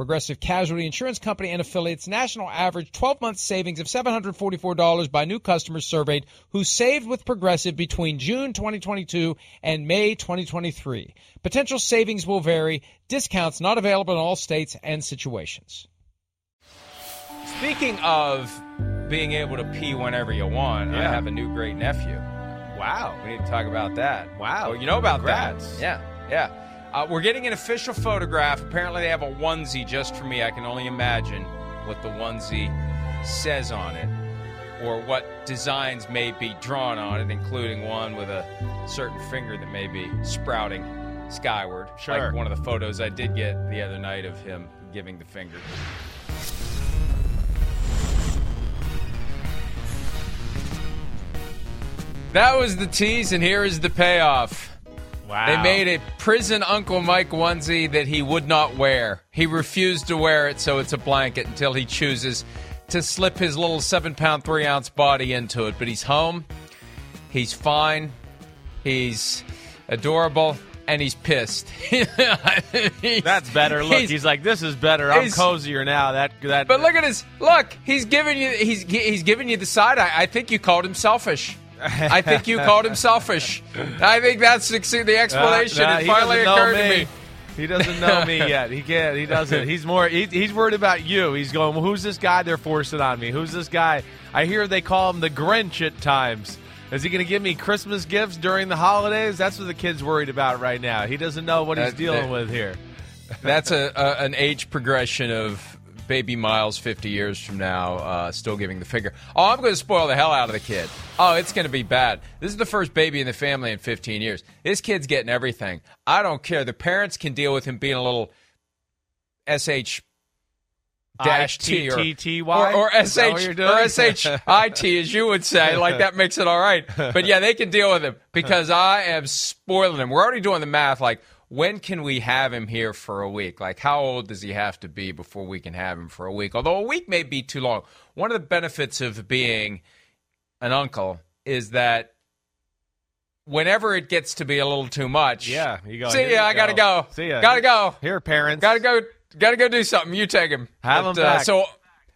Progressive Casualty Insurance Company and affiliates national average 12 month savings of $744 by new customers surveyed who saved with Progressive between June 2022 and May 2023. Potential savings will vary. Discounts not available in all states and situations. Speaking of being able to pee whenever you want, I have a new great nephew. Wow. We need to talk about that. Wow. Well, you know about Congrats. that. Yeah, yeah. Uh, we're getting an official photograph. Apparently, they have a onesie just for me. I can only imagine what the onesie says on it or what designs may be drawn on it, including one with a certain finger that may be sprouting skyward. Sure. Like one of the photos I did get the other night of him giving the finger. That was the tease, and here is the payoff. Wow. They made a prison Uncle Mike onesie that he would not wear. He refused to wear it, so it's a blanket until he chooses to slip his little seven pound, three ounce body into it. But he's home. He's fine. He's adorable. And he's pissed. He's- That's better. Look, he's, like, this is better. I'm cozier now. That that. But look at his look. He's giving you. He's he's giving you the side. I, I think you called him selfish. I think you called him selfish. I think that's the, the explanation. Nah, nah, it finally occurred to me. He doesn't know me yet. He can't. He doesn't. He's more. He, he's worried about you. He's going. Well, who's this guy they're forcing on me? Who's this guy? I hear they call him the Grinch at times. Is he going to give me Christmas gifts during the holidays? That's what the kid's worried about right now. He doesn't know what he's dealing with here. That's a, a an age progression of baby Miles 50 years from now, uh, still giving the finger. Oh, I'm going to spoil the hell out of the kid. Oh, it's going to be bad. This is the first baby in the family in 15 years. This kid's getting everything. I don't care. The parents can deal with him being a little sh dash t or, I-T-T-T-Y? or, or sh you're doing? or shit as you would say. Like that makes it all right. But yeah, they can deal with him because I am spoiling him. We're already doing the math. Like when can we have him here for a week? Like how old does he have to be before we can have him for a week? Although a week may be too long. One of the benefits of being an uncle is that whenever it gets to be a little too much, Yeah, you go. See "Here ya, you I gotta go. See ya. Gotta go. Here, parents. Gotta go. Gotta go do something. You take him. Have But, him uh, back. so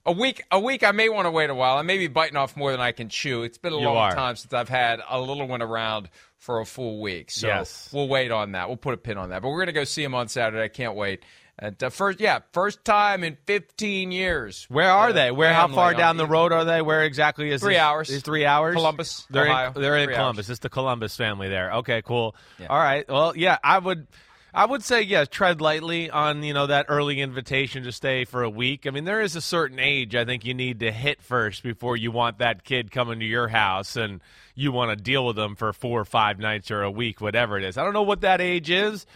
a week. A week. I may want to wait a while. I may be biting off more than I can chew. It's been a You long are. time since I've had a little one around for a full week. So Yes. we'll wait on that. We'll put a pin on that. But we're gonna go see him on Saturday. I can't wait. And uh, first, yeah, first time in 15 years. Where are they? Where? How far down the road are they? Where exactly is Three this? hours. Is three hours? Columbus, They're Ohio. in, they're in Columbus. hours. It's the Columbus family there. Okay, cool. All right. Well, yeah, I would. I would say yes. Tread lightly on you know that early invitation to stay for a week. I mean, there is a certain age I think you need to hit first before you want that kid coming to your house and you want to deal with them for four or five nights or a week, whatever it is. I don't know what that age is,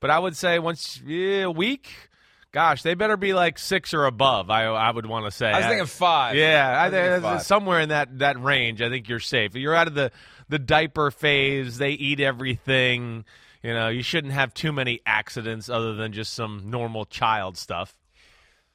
but I would say once yeah, a week. Gosh, they better be like six or above. I I would want to say. I was thinking five. Yeah, I I think five. somewhere in that that range. I think you're safe. You're out of the the diaper phase. They eat everything. You know, you shouldn't have too many accidents other than just some normal child stuff.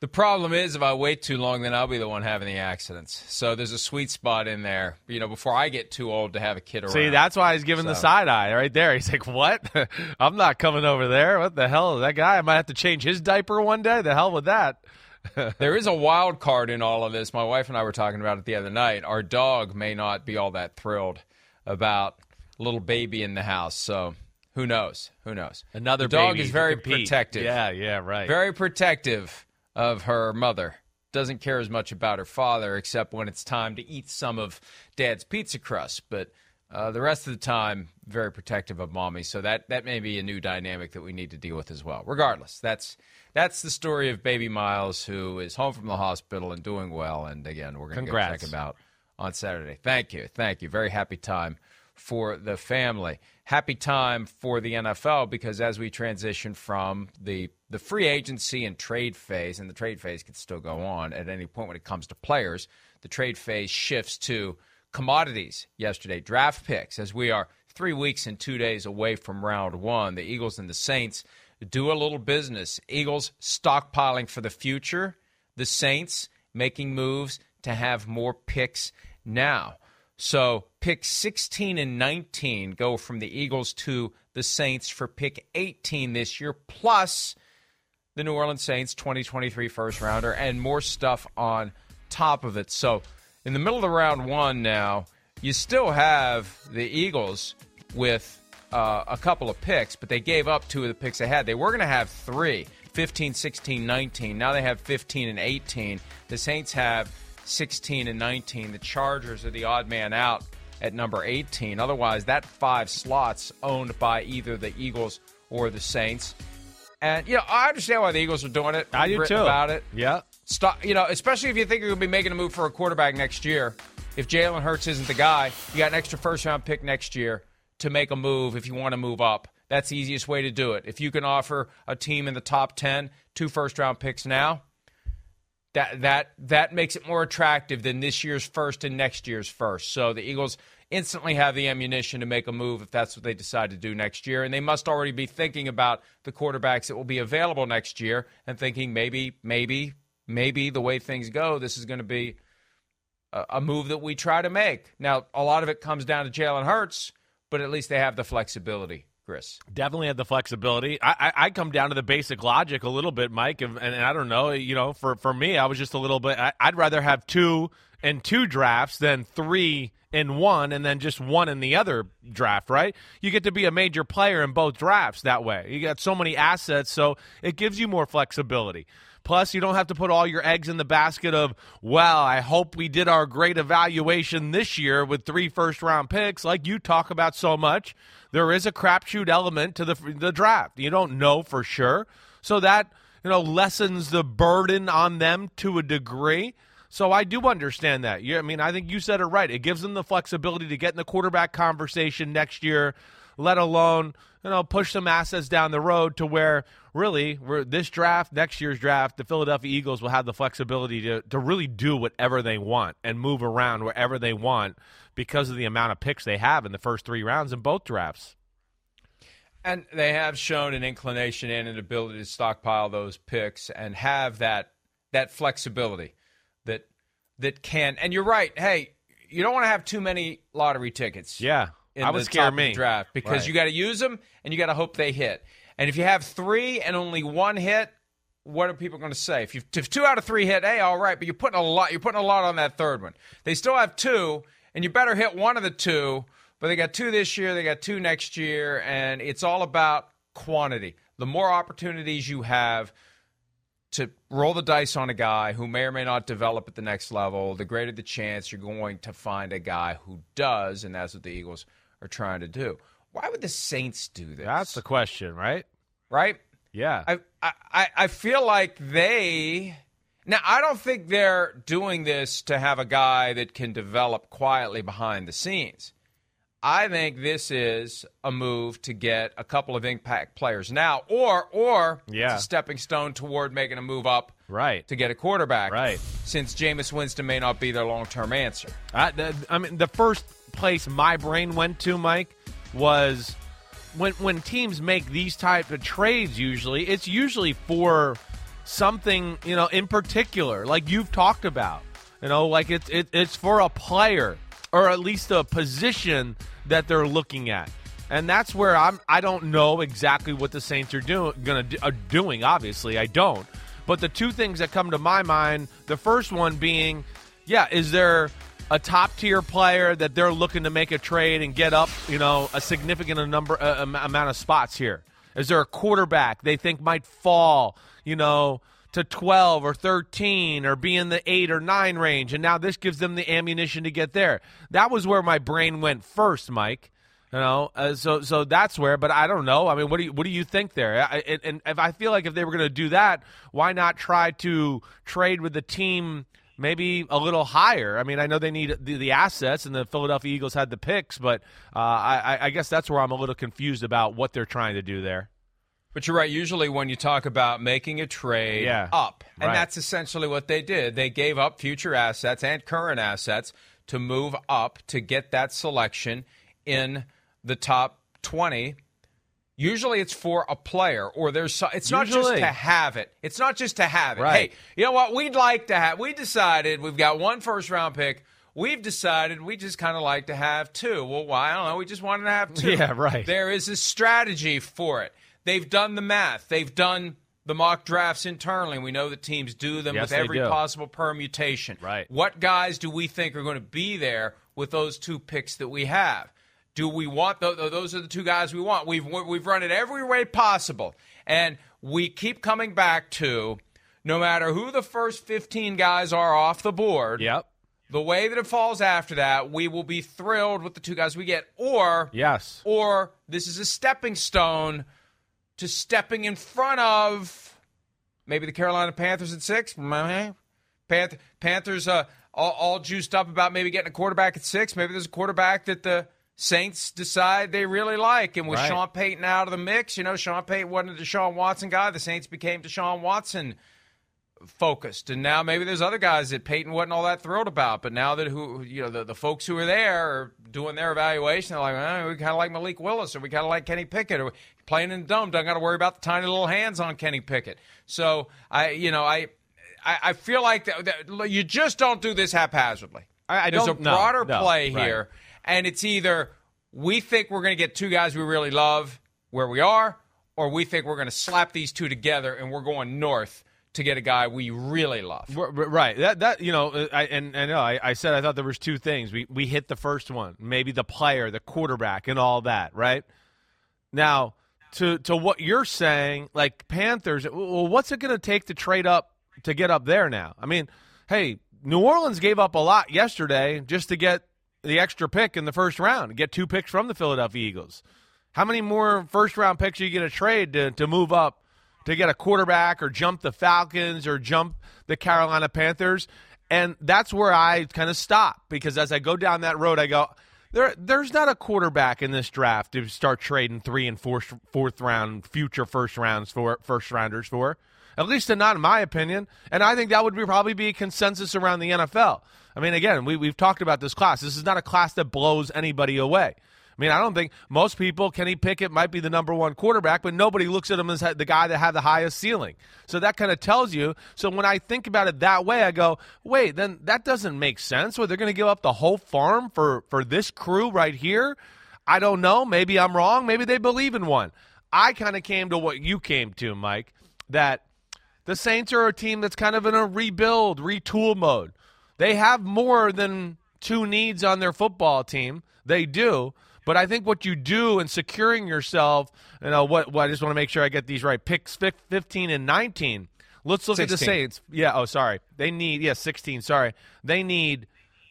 The problem is, if I wait too long, then I'll be the one having the accidents. So there's a sweet spot in there, you know, before I get too old to have a kid around. See, that's why he's giving so. the side eye right there. He's like, "What? I'm not coming over there. What the hell is that guy? I might have to change his diaper one day. The hell with that." there is a wild card in all of this. My wife and I were talking about it the other night. Our dog may not be all that thrilled about a little baby in the house. So who knows? Who knows? Another the dog is very protective. Yeah, yeah, right. Very protective of her mother. Doesn't care as much about her father, except when it's time to eat some of dad's pizza crust. But uh, the rest of the time, very protective of mommy. So that, that may be a new dynamic that we need to deal with as well. Regardless, that's that's the story of baby Miles, who is home from the hospital and doing well. And again, we're going to check him out on Saturday. Thank you, thank you. Very happy time for the family. Happy time for the NFL because as we transition from the the free agency and trade phase, and the trade phase can still go on at any point when it comes to players, the trade phase shifts to commodities yesterday, draft picks, as we are three weeks and two days away from round one. The Eagles and the Saints do a little business. Eagles stockpiling for the future, the Saints making moves to have more picks now. So pick 16 and 19 go from the Eagles to the Saints for pick 18 this year, plus the New Orleans Saints 2023 first rounder and more stuff on top of it. So in the middle of the round one now, you still have the Eagles with uh, a couple of picks, but they gave up two of the picks they had. They were going to have three 15, 16, 19. Now they have 15 and 18. The Saints have 16 and 19. The Chargers are the odd man out at number 18. Otherwise, that five slots owned by either the Eagles or the Saints. And you know, I understand why the Eagles are doing it. I do too. About it, yeah. Stop. You know, especially if you think you're going to be making a move for a quarterback next year. If Jalen Hurts isn't the guy, you got an extra first round pick next year to make a move if you want to move up. That's the easiest way to do it. If you can offer a team in the top 10 two first round picks now, that that that makes it more attractive than this year's first and next year's first. So the Eagles instantly have the ammunition to make a move if that's what they decide to do next year, and they must already be thinking about the quarterbacks that will be available next year and thinking maybe maybe maybe the way things go, this is going to be a, a move that we try to make. Now, a lot of it comes down to Jalen Hurts, but at least they have the flexibility. Chris. Definitely had the flexibility. I, I, I, come down to the basic logic a little bit, Mike, and, and, I don't know. You know, for for me, I was just a little bit. I, I'd rather have two and two drafts than three in one and then just one in the other draft, right? You get to be a major player in both drafts that way. You got so many assets, so it gives you more flexibility. Plus, you don't have to put all your eggs in the basket of, well, I hope we did our great evaluation this year with three first round picks, like you talk about so much. There is a crapshoot element to the, the draft. You don't know for sure. So that, you know, lessens the burden on them to a degree. So I do understand that. You, I mean, I think you said it right. It gives them the flexibility to get in the quarterback conversation next year, let alone you know push some assets down the road to where really, where this draft, next year's draft, the Philadelphia Eagles will have the flexibility to, to really do whatever they want and move around wherever they want because of the amount of picks they have in the first three rounds in both drafts. And they have shown an inclination and an ability to stockpile those picks and have that that flexibility that that can. And you're right. Hey, you don't want to have too many lottery tickets. Yeah, I would scare me draft because right. you got to use them and you got to hope they hit. And if you have three and only one hit, what are people going to say? If, you, if two out of three hit, hey, all right, but you're putting a lot. You're putting a lot on that third one. They still have two, and you better hit one of the two. But they got two this year, they got two next year, and it's all about quantity. The more opportunities you have to roll the dice on a guy who may or may not develop at the next level, the greater the chance you're going to find a guy who does, and that's what the Eagles are trying to do. Why would the Saints do this? That's the question, right? Right? Yeah. I I I feel like they now I don't think they're doing this to have a guy that can develop quietly behind the scenes. I think this is a move to get a couple of impact players now, or or yeah. a stepping stone toward making a move up, right, to get a quarterback, right. Since Jameis Winston may not be their long term answer. I, the, I mean, the first place my brain went to, Mike, was when when teams make these type of trades usually it's usually for something, you know, in particular, like you've talked about. You know, like it's it, it's for a player or at least a position that they're looking at. And that's where I'm I don't know exactly what the Saints are doing going to are doing obviously. I don't. But the two things that come to my mind, the first one being, yeah, is there a top tier player that they're looking to make a trade and get up, you know, a significant number uh, amount of spots here? Is there a quarterback they think might fall, you know, to 12 or 13 or be in the 8 or 9 range and now this gives them the ammunition to get there. That was where my brain went first, Mike. You know, uh, so so that's where. But I don't know. I mean, what do you what do you think there? I, and, and if I feel like if they were going to do that, why not try to trade with the team maybe a little higher. I mean, I know they need the, the assets, and the Philadelphia Eagles had the picks, but uh, I, I guess that's where I'm a little confused about what they're trying to do there. But you're right. Usually, when you talk about making a trade yeah, up, and right. that's essentially what they did, they gave up future assets and current assets to move up to get that selection in the top 20 Usually it's for a player, or there's so, it's not Usually. just to have it. It's not just to have it. Right. Hey, you know what? We'd like to have. We decided we've got one first round pick. We've decided we just kind of like to have two. Well, why? I don't know. We just wanted to have two. Yeah, right. There is a strategy for it. They've done the math. They've done the mock drafts internally. We know that teams do them yes, with every do. possible permutation. Right. What guys do we think are going to be there with those two picks that we have? Do we want those? Those are the two guys we want. We've we've run it every way possible, and we keep coming back to no matter who the first fifteen guys are off the board. Yep. The way that it falls after that, we will be thrilled with the two guys we get, or yes, or this is a stepping stone to stepping in front of maybe the Carolina Panthers at six. Panth- Panthers uh, all, all juiced up about maybe getting a quarterback at six. Maybe there's a quarterback that the Saints decide they really like. And with right. Sean Payton out of the mix, you know, Sean Payton wasn't a Deshaun Watson guy. The Saints became Deshaun Watson focused. And now maybe there's other guys that Payton wasn't all that thrilled about. But now that who you know the, the folks who are there are doing their evaluation, they're like, oh, we kind of like Malik Willis, or we kind of like Kenny Pickett, or playing in the dome. Don't got to worry about the tiny little hands on Kenny Pickett. So I, you know, I I, I feel like that, that, you just don't do this haphazardly. I, I There's don't. a broader no, no, play right. here, and it's either we think we're going to get two guys we really love where we are, or we think we're going to slap these two together and we're going north to get a guy we really love. Right. That that you know, uh, I and I know I, I said I thought there was two things. We we hit the first one, maybe the player, the quarterback, and all that. Right. Now to to what you're saying, like Panthers. Well, what's it going to take to trade up to get up there now? I mean, hey, New Orleans gave up a lot yesterday just to get the extra pick in the first round, get two picks from the Philadelphia Eagles. How many more first round picks are you going to trade to to move up? To get a quarterback or jump the Falcons or jump the Carolina Panthers. And that's where I kind of stop because as I go down that road, I go, there, there's not a quarterback in this draft to start trading three and fourth, fourth round future first rounds for first rounders for. At least not in my opinion. And I think that would be probably be a consensus around the NFL. I mean, again, we, we've talked about this class. This is not a class that blows anybody away. I mean, I don't think most people, Kenny Pickett might be the number one quarterback, but nobody looks at him as the guy that had the highest ceiling. So that kind of tells you. So when I think about it that way, I go, wait, then that doesn't make sense. Where they're going to give up the whole farm for, for this crew right here? I don't know. Maybe I'm wrong. Maybe they believe in one. I kind of came to what you came to, Mike, that the Saints are a team that's kind of in a rebuild, retool mode. They have more than two needs on their football team. They do. But I think what you do in securing yourself, you know, what, what I just want to make sure I get these right. Picks 15 and 19. Let's look 16. at the Saints. Yeah, oh, sorry. They need, yeah, 16, sorry. They need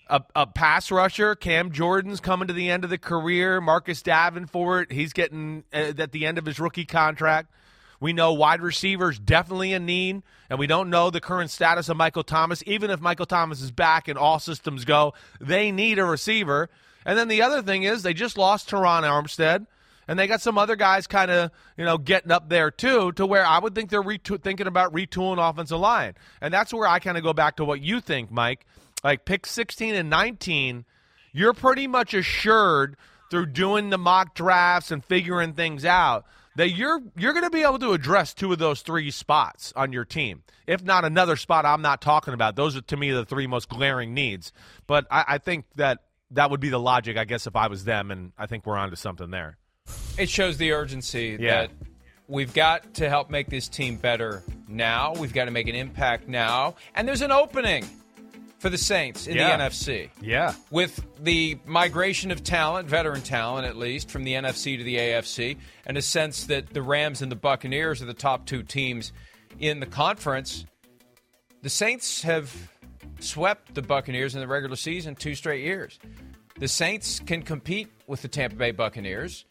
a, a pass rusher. Cam Jordan's coming to the end of the career. Marcus Davenport, he's getting uh, at the end of his rookie contract. We know wide receivers definitely a need, and we don't know the current status of Michael Thomas. Even if Michael Thomas is back and all systems go, they need a receiver. And then the other thing is they just lost Terron Armstead, and they got some other guys kind of you know getting up there too, to where I would think they're thinking about retooling offensive line, and that's where I kind of go back to what you think, Mike. Like pick 16 and 19, you're pretty much assured through doing the mock drafts and figuring things out that you're you're going to be able to address two of those three spots on your team. If not another spot I'm not talking about. Those are to me the three most glaring needs. But I, I think that that would be the logic, I guess, if I was them, and I think we're onto something there. It shows the urgency Yeah. that we've got to help make this team better now. We've got to make an impact now, and there's an opening for the Saints in Yeah. the NFC. Yeah. with the migration of talent, veteran talent at least, from the NFC to the AFC, and a sense that the Rams and the Buccaneers are the top two teams in the conference, the Saints have swept the Buccaneers in the regular season two straight years. The Saints can compete with the Tampa Bay Buccaneers.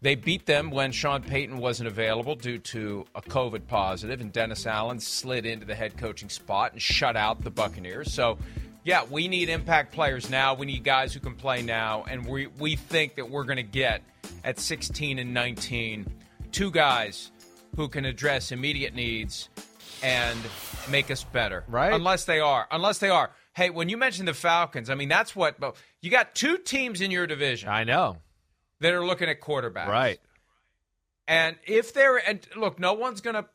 They beat them when Sean Payton wasn't available due to a COVID positive, and Dennis Allen slid into the head coaching spot and shut out the Buccaneers. So, yeah, we need impact players now. We need guys who can play now, and we we think that we're going to get at 16 and 19 two guys who can address immediate needs and make us better. Right. Unless they are. Unless they are. Hey, when you mentioned the Falcons, I mean that's what you got two teams in your division I know. that are looking at quarterbacks. Right. And if they're and look, no one's going to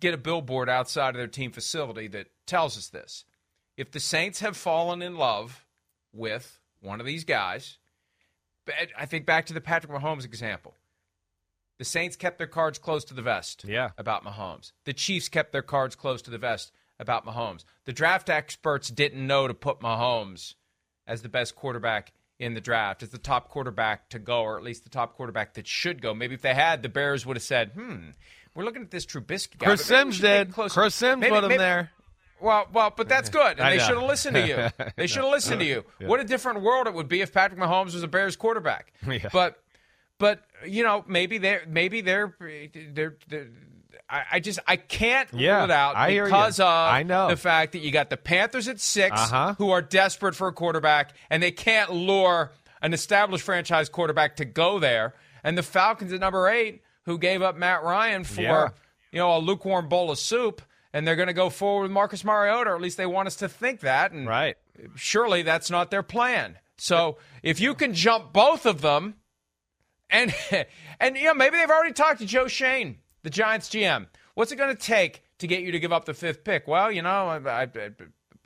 get a billboard outside of their team facility that tells us this. If the Saints have fallen in love with one of these guys, I think back to the Patrick Mahomes example. The Saints kept their cards close to the vest Yeah. about Mahomes. The Chiefs kept their cards close to the vest about Mahomes. The draft experts didn't know to put Mahomes as the best quarterback in the draft, as the top quarterback to go, or at least the top quarterback that should go. Maybe if they had, the Bears would have said, "Hmm, we're looking at this Trubisky guy." Chris Sims did. a Chris Sims Maybe- put him maybe- there. Well, well, but that's good, and they should have listened to you. They should have listened to you. What a different world it would be if Patrick Mahomes was a Bears quarterback. Yeah. But, but you know, maybe they're maybe they're they're. they're I, I just I can't Yeah, rule it out I because of I know. the fact that you got the Panthers at 6 Uh-huh. who are desperate for a quarterback and they can't lure an established franchise quarterback to go there, and the Falcons at number eight who gave up Matt Ryan for Yeah. you know a lukewarm bowl of soup, and they're going to go forward with Marcus Mariota, or at least they want us to think that. And Right. surely that's not their plan. So if you can jump both of them, and and you know maybe they've already talked to Joe Schoen, the Giants GM. What's it going to take to get you to give up the fifth pick? Well, you know, I,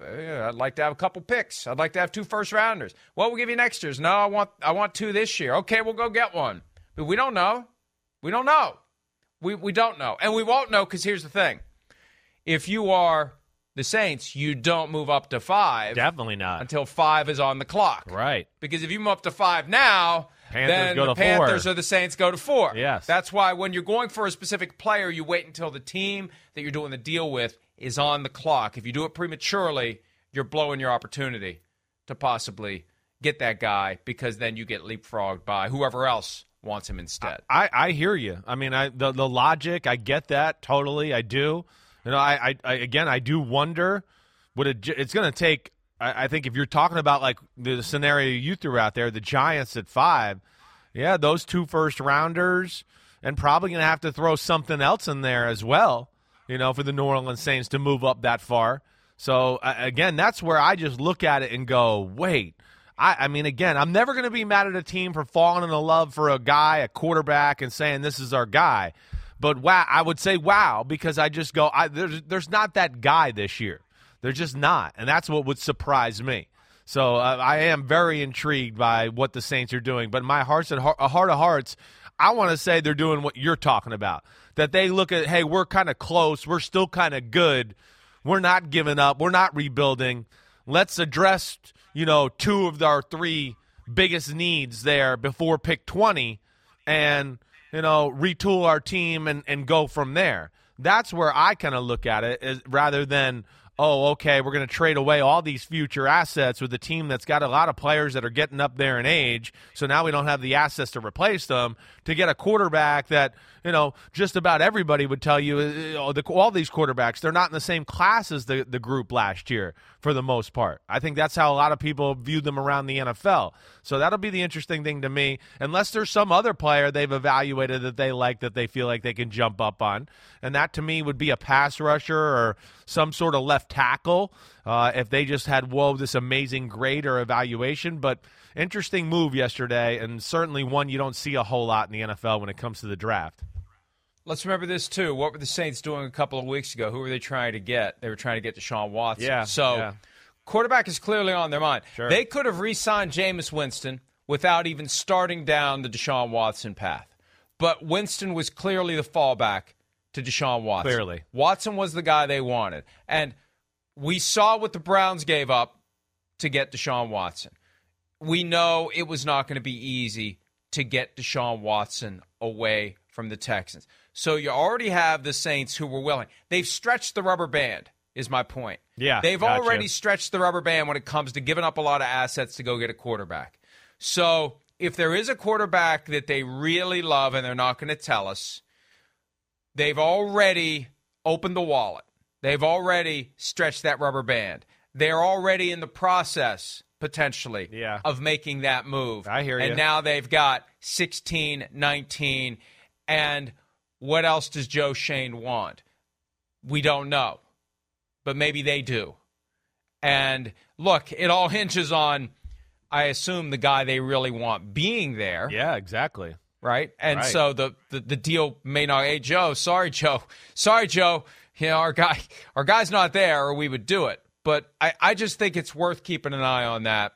I'd like to have a couple picks. I'd like to have two first rounders. Well, we'll give you next year's. No, I want I want two this year. Okay, we'll go get one. But we don't know. We don't know. We we don't know, and we won't know because here's the thing: if you are the Saints, you don't move up to five Definitely not. until five is on the clock. Right. Because if you move up to five now, Panthers then go the to four. Panthers or the Saints go to four. Yes. That's why when you're going for a specific player, you wait until the team that you're doing the deal with is on the clock. If you do it prematurely, you're blowing your opportunity to possibly get that guy because then you get leapfrogged by whoever else wants him instead. I, I hear you. I mean, I the, the logic, I get that totally. I do. You know, I, I, I again, I do wonder. Would it? It's going to take. I, I think if you're talking about like the scenario you threw out there, the Giants at five, yeah, those two first rounders, and probably going to have to throw something else in there as well. You know, for the New Orleans Saints to move up that far. So uh, again, that's where I just look at it and go, wait. I, I mean, again, I'm never going to be mad at a team for falling in love for a guy, a quarterback, and saying this is our guy. But wow, I would say wow because I just go, I, there's there's not that guy this year. There's just not, and that's what would surprise me. So uh, I am very intrigued by what the Saints are doing. But my heart's at heart, heart of hearts, I want to say they're doing what you're talking about. That they look at, hey, we're kind of close, we're still kind of good, we're not giving up, we're not rebuilding. Let's address, you know, two of our three biggest needs there before pick 20 and, you know, retool our team and, and go from there. That's where I kind of look at it is rather than, oh, okay, we're going to trade away all these future assets with a team that's got a lot of players that are getting up there in age. So now we don't have the assets to replace them to get a quarterback that, you know, just about everybody would tell you, uh, the, all these quarterbacks, they're not in the same class as the, the group last year for the most part. I think that's how a lot of people viewed them around the NFL. So that'll be the interesting thing to me, unless there's some other player they've evaluated that they like that they feel like they can jump up on. And that to me would be a pass rusher or some sort of left tackle uh, if they just had, whoa, this amazing grade or evaluation. But interesting move yesterday, and certainly one you don't see a whole lot in the NFL when it comes to the draft. Let's remember this too. What were the Saints doing a couple of weeks ago? Who were they trying to get? They were trying to get Deshaun Watson. Yeah. So yeah. quarterback is clearly on their mind. Sure. They could have re-signed Jameis Winston without even starting down the Deshaun Watson path. But Winston was clearly the fallback to Deshaun Watson. Clearly. Watson was the guy they wanted. And we saw what the Browns gave up to get Deshaun Watson. We know it was not going to be easy to get Deshaun Watson away from the Texans. So you already have the Saints who were willing. They've stretched the rubber band, is my point. Yeah, They've gotcha. already stretched the rubber band when it comes to giving up a lot of assets to go get a quarterback. So if there is a quarterback that they really love and they're not going to tell us, they've already opened the wallet. They've already stretched that rubber band. They're already in the process, potentially, Yeah. of making that move. I hear you. and now they've got 16, 19, and what else does Joe Schoen want? We don't know, but maybe they do. And look, it all hinges on, I assume, the guy they really want being there Yeah, exactly. right? And Right. so the, the the deal may not. Hey Joe, sorry Joe, sorry Joe. You know our guy, our guy's not there, or we would do it. But I, I just think it's worth keeping an eye on that,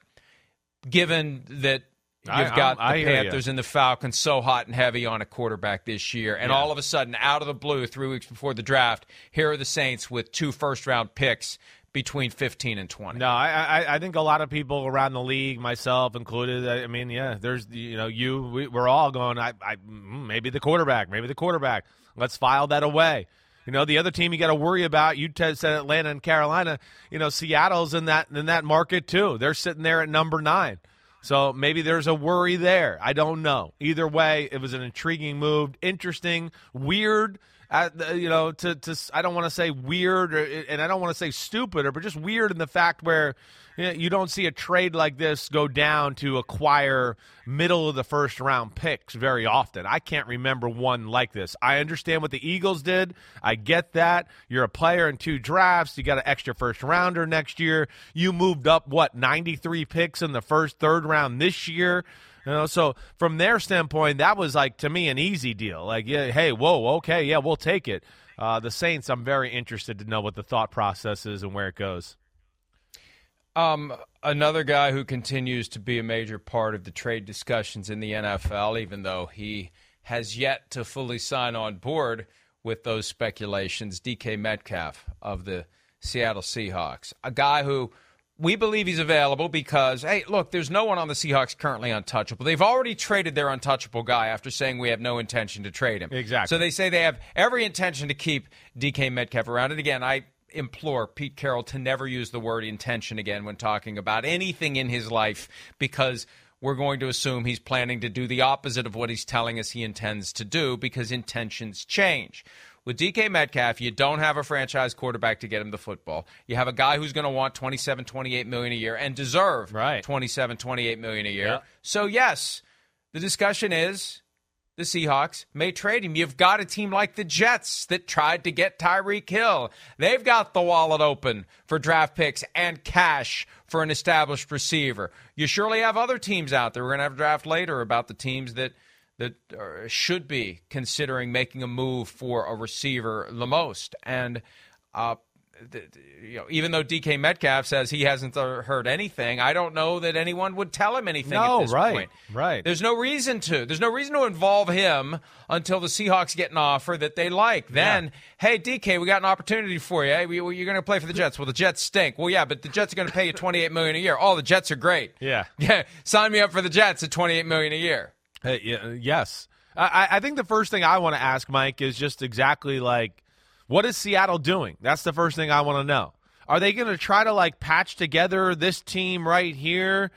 given that you've I- got I the hear. Panthers and the Falcons so hot and heavy on a quarterback this year, and Yeah. all of a sudden, out of the blue, three weeks before the draft, here are the Saints with two first round picks between fifteen and twenty. No, I, I I think a lot of people around the league, myself included. I I mean, yeah, there's you know you we, we're all going. I, I mm, maybe the quarterback, maybe the quarterback. Let's file that away. You know, the other team you got to worry about. You t- said Atlanta and Carolina. You know, Seattle's in that in that market too. They're sitting there at number nine. So maybe there's a worry there. I don't know. Either way, it was an intriguing move, interesting, weird. Uh, you know, to to I don't want to say weird, or, and I don't want to say stupid, or but just weird in the fact where you, don't see a trade like this go down to acquire middle of the first round picks very often. I can't remember one like this. I understand what the Eagles did. I get that. You're a player in two drafts. You got an extra first rounder next year. You moved up what 93 picks in the first third round this year. You know, so from their standpoint, that was like to me an easy deal. Like, yeah, hey, whoa, okay, yeah, we'll take it. Uh, the Saints, I'm very interested to know what the thought process is and where it goes. Um, another guy who continues to be a major part of the trade discussions in the NFL, even though he has yet to fully sign on board with those speculations, DK Metcalf of the Seattle Seahawks, a guy who we believe he's available because, hey, look, there's no one on the Seahawks currently untouchable. They've already traded their untouchable guy after saying we have no intention to trade him. Exactly. So they say they have every intention to keep DK Metcalf around. And again, I implore Pete Carroll to never use the word intention again when talking about anything in his life because we're going to assume he's planning to do the opposite of what he's telling us he intends to do because intentions change. With DK Metcalf, you don't have a franchise quarterback to get him the football. You have a guy who's going to want 27, 28 million a year and deserve Right. 27, 28 million a year. Yeah. So yes, the discussion is the Seahawks may trade him. You've got a team like the Jets that tried to get Tyreek Hill. They've got the wallet open for draft picks and cash for an established receiver. You surely have other teams out there. We're going to have a draft later about the teams that that should be considering making a move for a receiver the most. And uh, you know, even though DK Metcalf says he hasn't heard anything, I don't know that anyone would tell him anything No, at this right, point. right. There's no reason to. There's no reason to involve him until the Seahawks get an offer that they like. Then, hey, DK, we got an opportunity for you. Hey, you're going to play for the Jets. Well, the Jets stink. Well, yeah, but the Jets are going to pay you 28 million a year. Oh, the Jets are great. Yeah. Yeah, sign me up for the Jets at 28 million a year. Hey, yeah, yes. I, I think the first thing I want to ask, Mike, is just exactly like, what is Seattle doing? That's the first thing I want to know. Are they going to try to like patch together this team right here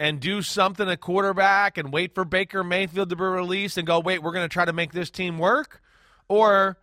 and do something at quarterback and wait for Baker Mayfield to be released and go, wait, we're going to try to make this team work? Or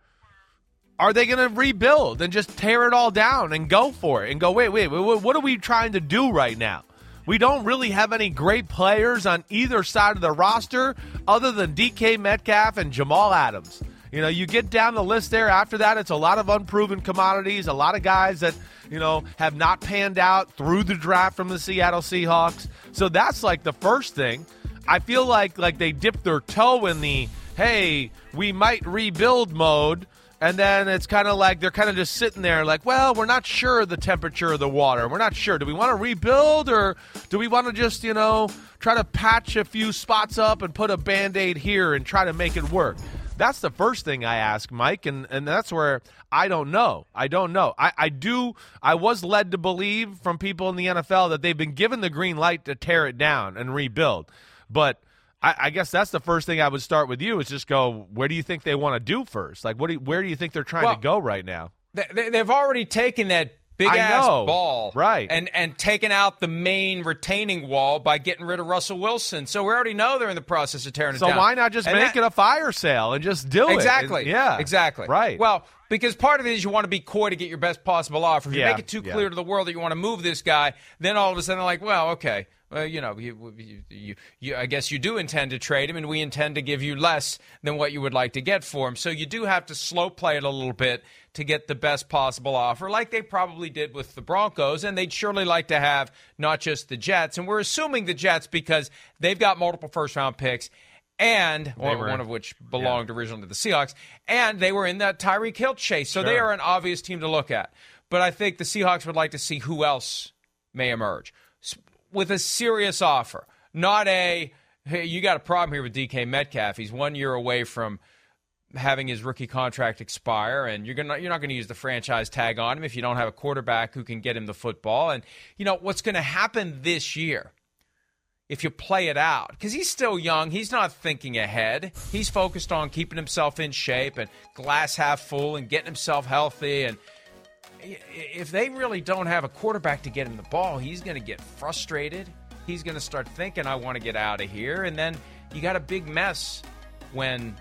are they going to rebuild and just tear it all down and go for it and go, wait, wait, wait, what are we trying to do right now? We don't really have any great players on either side of the roster other than DK Metcalf and Jamal Adams. You know, you get down the list there after that, it's a lot of unproven commodities, a lot of guys that, you know, have not panned out through the draft from the Seattle Seahawks. So that's like the first thing. I feel like like they dipped their toe in the hey, we might rebuild mode. And then it's kind of like they're kind of just sitting there, like, well, we're not sure the temperature of the water. We're not sure. Do we want to rebuild or do we want to just, you know, try to patch a few spots up and put a band aid here and try to make it work? That's the first thing I ask, Mike, and, and that's where I don't know. I don't know. I, I do I was led to believe from people in the NFL that they've been given the green light to tear it down and rebuild. But I, I guess that's the first thing I would start with you is just go, where do you think they want to do first? Like what do you, where do you think they're trying Well, to go right now? They, they've already taken that big I ass know. ball, Right. and and taking out the main retaining wall by getting rid of Russell Wilson. So we already know they're in the process of tearing So it down. So why not just And make that- it a fire sale and just do it? Exactly. Yeah. Exactly. Right. Well, because part of it is you want to be coy to get your best possible offer. If you Yeah, make it too yeah. clear to the world that you want to move this guy, then all of a sudden they're like, well, okay. Well, you know, you, you, you, I guess you do intend to trade him, and we intend to give you less than what you would like to get for him. So you do have to slow play it a little bit to get the best possible offer, like they probably did with the Broncos, and they'd surely like to have not just the Jets. And we're assuming the Jets because they've got multiple first round picks and one, were- one of which belonged originally to the Seahawks, and they were in that Tyreek Hill chase. So they are an obvious team to look at. But I think the Seahawks would like to see who else may emerge with a serious offer, not a hey, you got a problem here with DK Metcalf. He's one year away from having his rookie contract expire, and you're gonna you're not to use the franchise tag on him if you don't have a quarterback who can get him the football. And you know what's to happen this year if you play it out because he's still young he's not thinking ahead he's focused on keeping himself in shape and glass half full and getting himself healthy and if they really don't have a quarterback to get him the ball he's going to get frustrated he's going to start thinking i want to get out of here and then you got a big mess when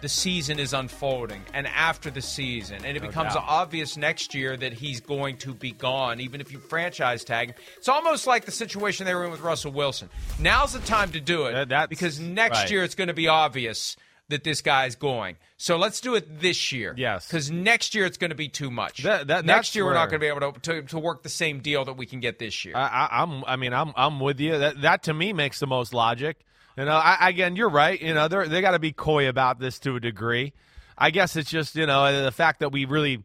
the season is unfolding and after the season and it becomes doubt. obvious next year that he's going to be gone even if you franchise tag him it's almost like the situation they were in with russell wilson now's the time to do it that's- because next right. year it's going to be obvious that this guy's going so let's do it this year Yes. because next year it's going to be too much That- that- next year we're not going to be able to, to, to work the same deal that we can get this year I, I, I'm. I mean, I'm. I'm with you. That that to me makes the most logic. You know, I, again, you're right. You know, they they got to be coy about this to a degree. I guess it's just you know the fact that we really, you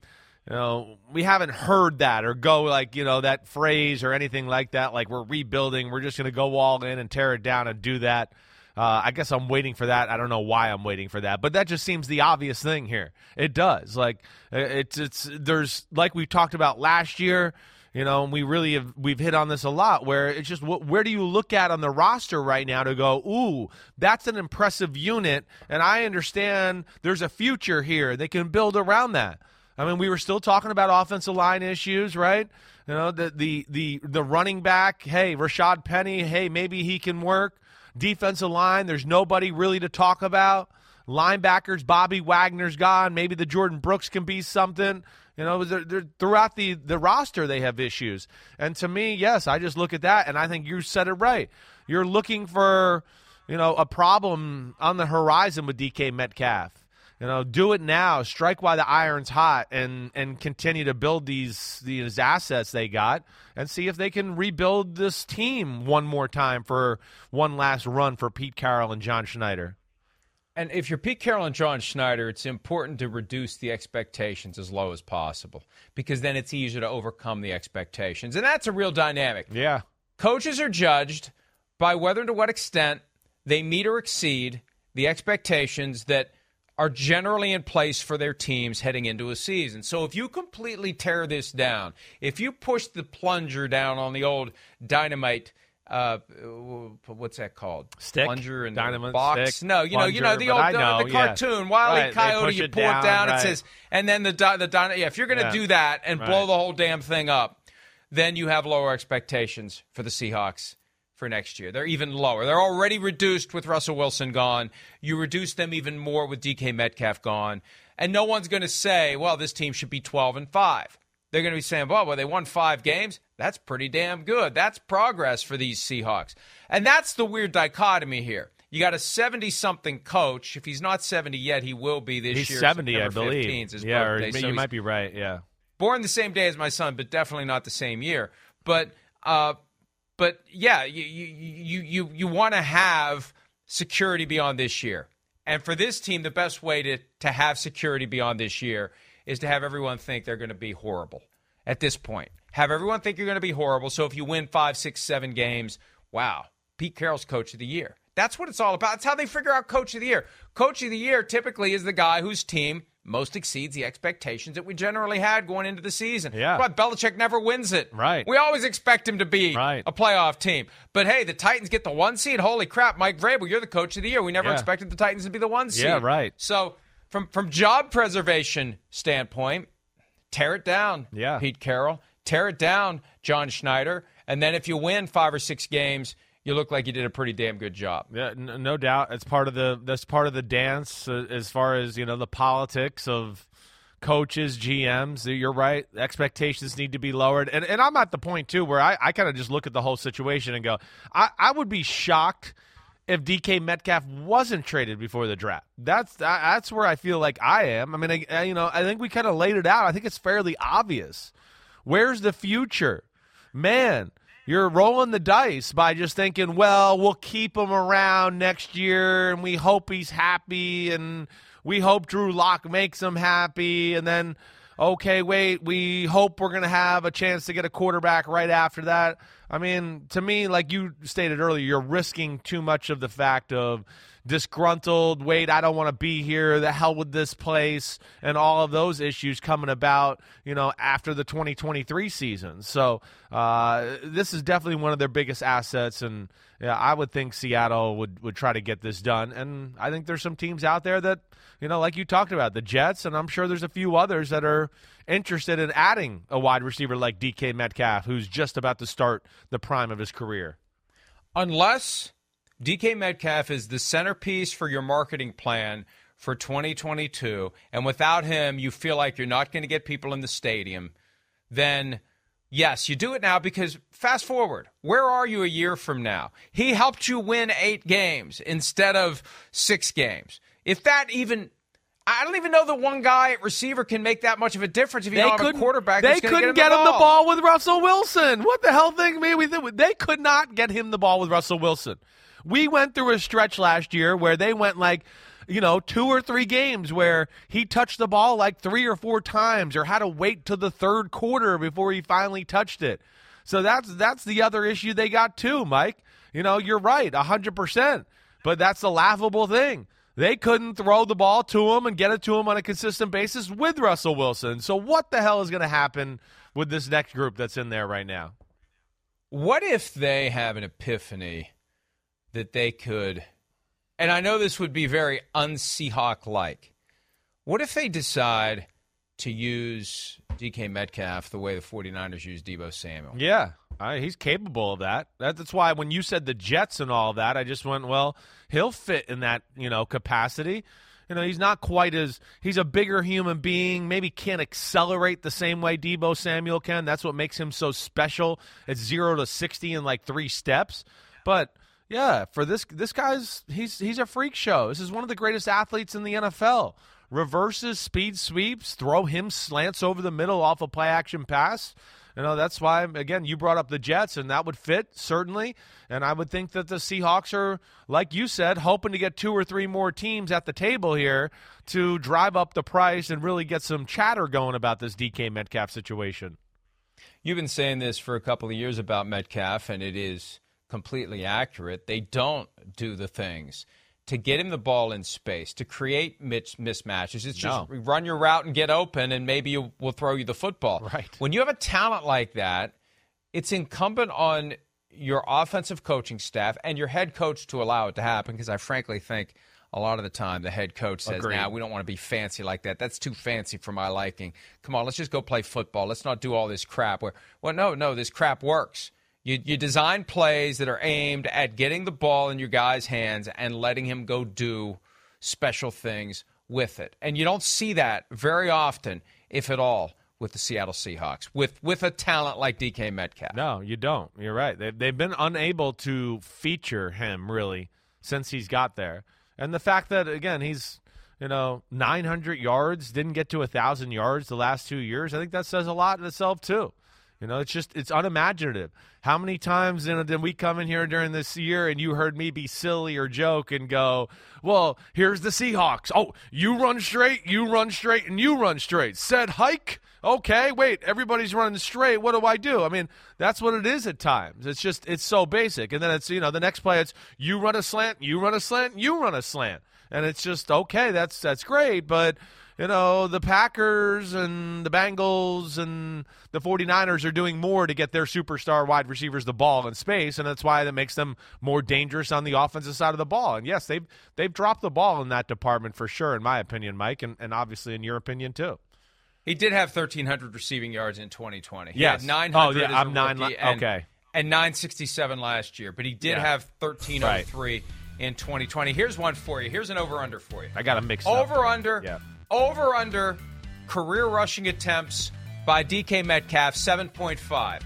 know, we haven't heard that or go like you know that phrase or anything like that. Like we're rebuilding. We're just going to go all in and tear it down and do that. Uh, I guess I'm waiting for that. I don't know why I'm waiting for that, but that just seems the obvious thing here. It does. Like uh, it's it's there's like we talked about last year. You know, and we really have we've hit on this a lot. Where it's just wh- where do you look at on the roster right now to go? Ooh, that's an impressive unit, and I understand there's a future here. They can build around that. I mean, we were still talking about offensive line issues, right? You know, the the the the running back. Hey, Rashaad Penny. Hey, maybe he can work. Defensive line. There's nobody really to talk about. Linebackers. Bobby Wagner's gone. Maybe the Jordyn Brooks can be something. You know, they're, they're, throughout the, the roster, they have issues. And to me, yes, I just look at that and I think you said it right. You're looking for, you know, a problem on the horizon with DK Metcalf. You know, do it now. Strike while the iron's hot, and and continue to build these these assets they got, and see if they can rebuild this team one more time for one last run for Pete Carroll and John Schneider. And if you're Pete Carroll and John Schneider, it's important to reduce the expectations as low as possible because then it's easier to overcome the expectations. And that's a real dynamic. Yeah, Coaches are judged by whether and to what extent they meet or exceed the expectations that are generally in place for their teams heading into a season. So if you completely tear this down, if you push the plunger down on the old dynamite uh, what's that called? Stick? plunger and Dynamite box. stick, no, you know, you know the old I the- the cartoon Wile E. Right, Coyote. You it pull it down, down. It says, and then the the dyna- yeah. If you're going to Yeah. do that and blow the whole damn thing up, then you have lower expectations for the Seahawks for next year. They're even lower. They're already reduced with Russell Wilson gone. You reduce them even more with DK Metcalf gone. And no one's going to say, well, this team should be 12 and 5. They're going to be saying, well, well, they won five games. That's pretty damn good. That's progress for these Seahawks. And that's the weird dichotomy here. You got a 70 something coach. If he's not 70 yet, he will be this he's year. seventy, I believe. yeah, or. So you might be right. Yeah. born the same day as my son, but definitely not the same year. But uh, but yeah, you you you you, want to have security beyond this year. And for this team, the best way to, to have security beyond this year is to have everyone think they're going to be horrible at this point. Have everyone think you're going to be horrible. So if you win five, six, seven games, wow, Pete Carroll's coach of the year. That's what it's all about. It's how they figure out coach of the year. Coach of the year typically is the guy whose team most exceeds the expectations that we generally had going into the season. Yeah. But Belichick never wins it. Right. We always expect him to be Right. a playoff team. But hey, the Titans get the one seed. Holy crap, Mike Vrabel, you're the coach of the year. We never Yeah. expected the Titans to be the one seed. Yeah, right. So from from job preservation standpoint, tear it down. Yeah. Pete Carroll. Tear it down, John Schneider. And then if you win five or six games, you look like you did a pretty damn good job. Yeah, n- no doubt. It's part of the that's part of the dance uh, as far as you know the politics of coaches, GMs. You're right. Expectations need to be lowered, and and I'm at the point too where I, I kind of just look at the whole situation and go, I, I would be shocked if DK Metcalf wasn't traded before the draft. That's that's where I feel like I am. I mean, I, I- you know, I think we kind of laid it out. I think it's fairly obvious. Where's the future? Man, you're rolling the dice by just thinking, well, we'll keep him around next year and we hope he's happy and we hope Drew Lock makes him happy and then okay, wait, we hope we're going to have a chance to get a quarterback right after that. I mean, to me, like you stated earlier, you're risking too much of the fact of disgruntled, wait, I don't want to be here, the hell with this place, and all of those issues coming about, you know, after the 2023 season. So uh, this is definitely one of their biggest assets, and yeah, I would think Seattle would, would try to get this done. And I think there's some teams out there that, you know, like you talked about, the Jets, and I'm sure there's a few others that are interested in adding a wide receiver like DK Metcalf, who's just about to start the prime of his career. Unless DK Metcalf is the centerpiece for your marketing plan for 2022, and without him, you feel like you're not going to get people in the stadium, then yes, you do it now because fast forward, where are you a year from now? He helped you win eight games instead of six games. If that even. I don't even know that one guy at receiver can make that much of a difference if you don't have a quarterback. They couldn't get, get him, him the ball with Russell Wilson. What the hell thing? Man, we th- they could not get him the ball with Russell Wilson. We went through a stretch last year where they went like, you know, two or three games where he touched the ball like three or four times, or had to wait to the third quarter before he finally touched it. So that's that's the other issue they got too, Mike. You know, you're right, hundred percent. But that's the laughable thing. They couldn't throw the ball to him and get it to him on a consistent basis with Russell Wilson. So what the hell is going to happen with this next group that's in there right now? What if they have an epiphany that they could, and I know this would be very un-Seahawk like. What if they decide to use DK Metcalf the way the 49ers use Deebo Samuel? Yeah, I, he's capable of that. that. That's why when you said the Jets and all that, I just went, well, he'll fit in that you know capacity. You know, he's not quite as he's a bigger human being. Maybe can't accelerate the same way Deebo Samuel can. That's what makes him so special. It's zero to sixty in like three steps. But yeah, for this this guy's he's he's a freak show. This is one of the greatest athletes in the NFL. Reverses, speed sweeps, throw him slants over the middle off a play action pass. You know, that's why, again, you brought up the Jets, and that would fit, certainly. And I would think that the Seahawks are, like you said, hoping to get two or three more teams at the table here to drive up the price and really get some chatter going about this DK Metcalf situation. You've been saying this for a couple of years about Metcalf, and it is completely accurate. They don't do the things to get him the ball in space, to create mis- mismatches. It's just run your route and get open, and maybe will throw you the football. Right. When you have a talent like that, it's incumbent on your offensive coaching staff and your head coach to allow it to happen. Because I frankly think a lot of the time the head coach says. "Now we don't want to be fancy like that. That's too fancy for my liking. Come on, let's just go play football. Let's not do all this crap." Where, well, no, no, this crap works. You, you design plays that are aimed at getting the ball in your guy's hands and letting him go do special things with it. And you don't see that very often, if at all, with the Seattle Seahawks, with, with a talent like DK Metcalf. No, you don't. You're right. They've, they've been unable to feature him really since he's got there. And the fact that, again, he's, you know, 900 yards, didn't get to 1,000 yards the last two years, I think that says a lot in itself, too. You know, it's just it's unimaginative. How many times you know, did we come in here during this year and you heard me be silly or joke and go, "Well, here's the Seahawks. Oh, you run straight, you run straight, and you run straight." Said hike. Okay, wait, everybody's running straight. What do I do? I mean, that's what it is at times. It's just it's so basic. And then it's you know the next play it's you run a slant, you run a slant, you run a slant, and it's just okay. That's that's great, but you know, the Packers and the Bengals and the 49ers are doing more to get their superstar wide receivers the ball in space, and that's why that makes them more dangerous on the offensive side of the ball. And yes, they've they've dropped the ball in that department for sure, in my opinion, Mike, and, and obviously in your opinion too. He did have 1,300 receiving yards in 2020. He yes. had 900 oh, yeah, I'm nine. Li- and, okay. And 967 last year, but he did Yeah. have 1,303 in 2020. Here's one for you. Here's an over/under for you. I got a mix Over under. Yeah. Over under career rushing attempts by DK Metcalf 7.5.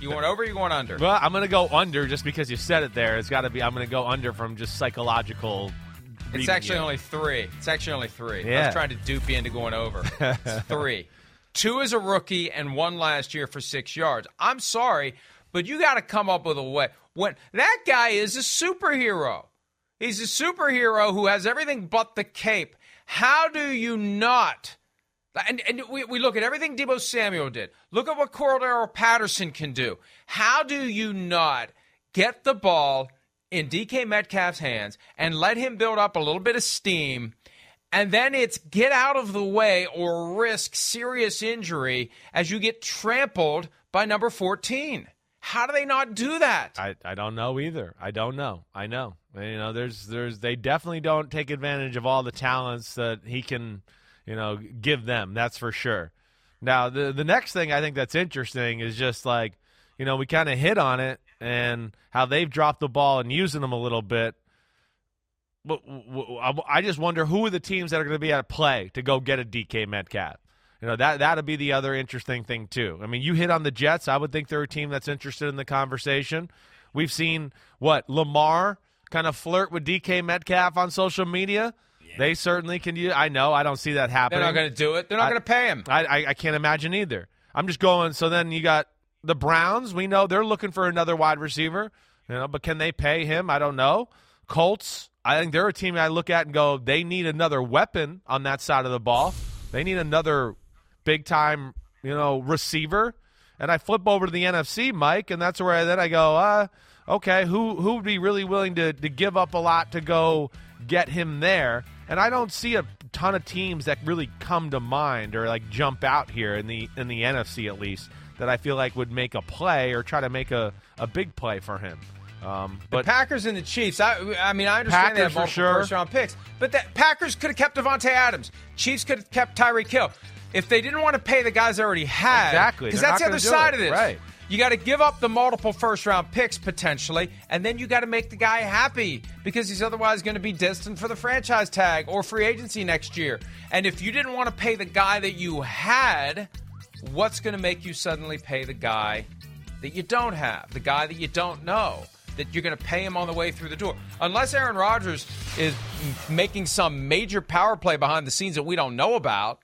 You want over? or You want under? Well, I'm going to go under just because you said it there. It's got to be. I'm going to go under from just psychological. It's actually you. only three. It's actually only three. I was trying to dupe you into going over. It's three. Two as a rookie and one last year for six yards. I'm sorry, but you got to come up with a way. When that guy is a superhero, he's a superhero who has everything but the cape. How do you not? And, and we, we look at everything Deebo Samuel did. Look at what Cordarrelle Patterson can do. How do you not get the ball in DK Metcalf's hands and let him build up a little bit of steam? And then it's get out of the way or risk serious injury as you get trampled by number 14. How do they not do that? I, I don't know either. I don't know. I know. You know, there's there's they definitely don't take advantage of all the talents that he can, you know, give them. That's for sure. Now, the the next thing I think that's interesting is just like, you know, we kind of hit on it and how they've dropped the ball and using them a little bit. But I just wonder who are the teams that are going to be at play to go get a DK Metcalf. You know that that'll be the other interesting thing too. I mean, you hit on the Jets. I would think they're a team that's interested in the conversation. We've seen what Lamar kind of flirt with DK Metcalf on social media. They certainly can. Use, I know. I don't see that happening. They're not going to do it. They're not going to pay him. I, I I can't imagine either. I'm just going. So then you got the Browns. We know they're looking for another wide receiver. You know, but can they pay him? I don't know. Colts. I think they're a team I look at and go. They need another weapon on that side of the ball. They need another big time, you know, receiver. And I flip over to the NFC, Mike, and that's where I, then I go, uh, okay, who who would be really willing to, to give up a lot to go get him there? And I don't see a ton of teams that really come to mind or like jump out here in the in the NFC at least that I feel like would make a play or try to make a, a big play for him. Um, The but Packers and the Chiefs. I, I mean, I understand they Packers have for multiple sure. first round picks, but the Packers could have kept Davante Adams. Chiefs could have kept Tyreek Hill. If they didn't want to pay the guys they already had, Exactly. because that's the other side it. of this. Right. You got to give up the multiple first round picks potentially, and then you got to make the guy happy because he's otherwise going to be destined for the franchise tag or free agency next year. And if you didn't want to pay the guy that you had, what's going to make you suddenly pay the guy that you don't have, the guy that you don't know, that you're going to pay him on the way through the door. Unless Aaron Rodgers is making some major power play behind the scenes that we don't know about,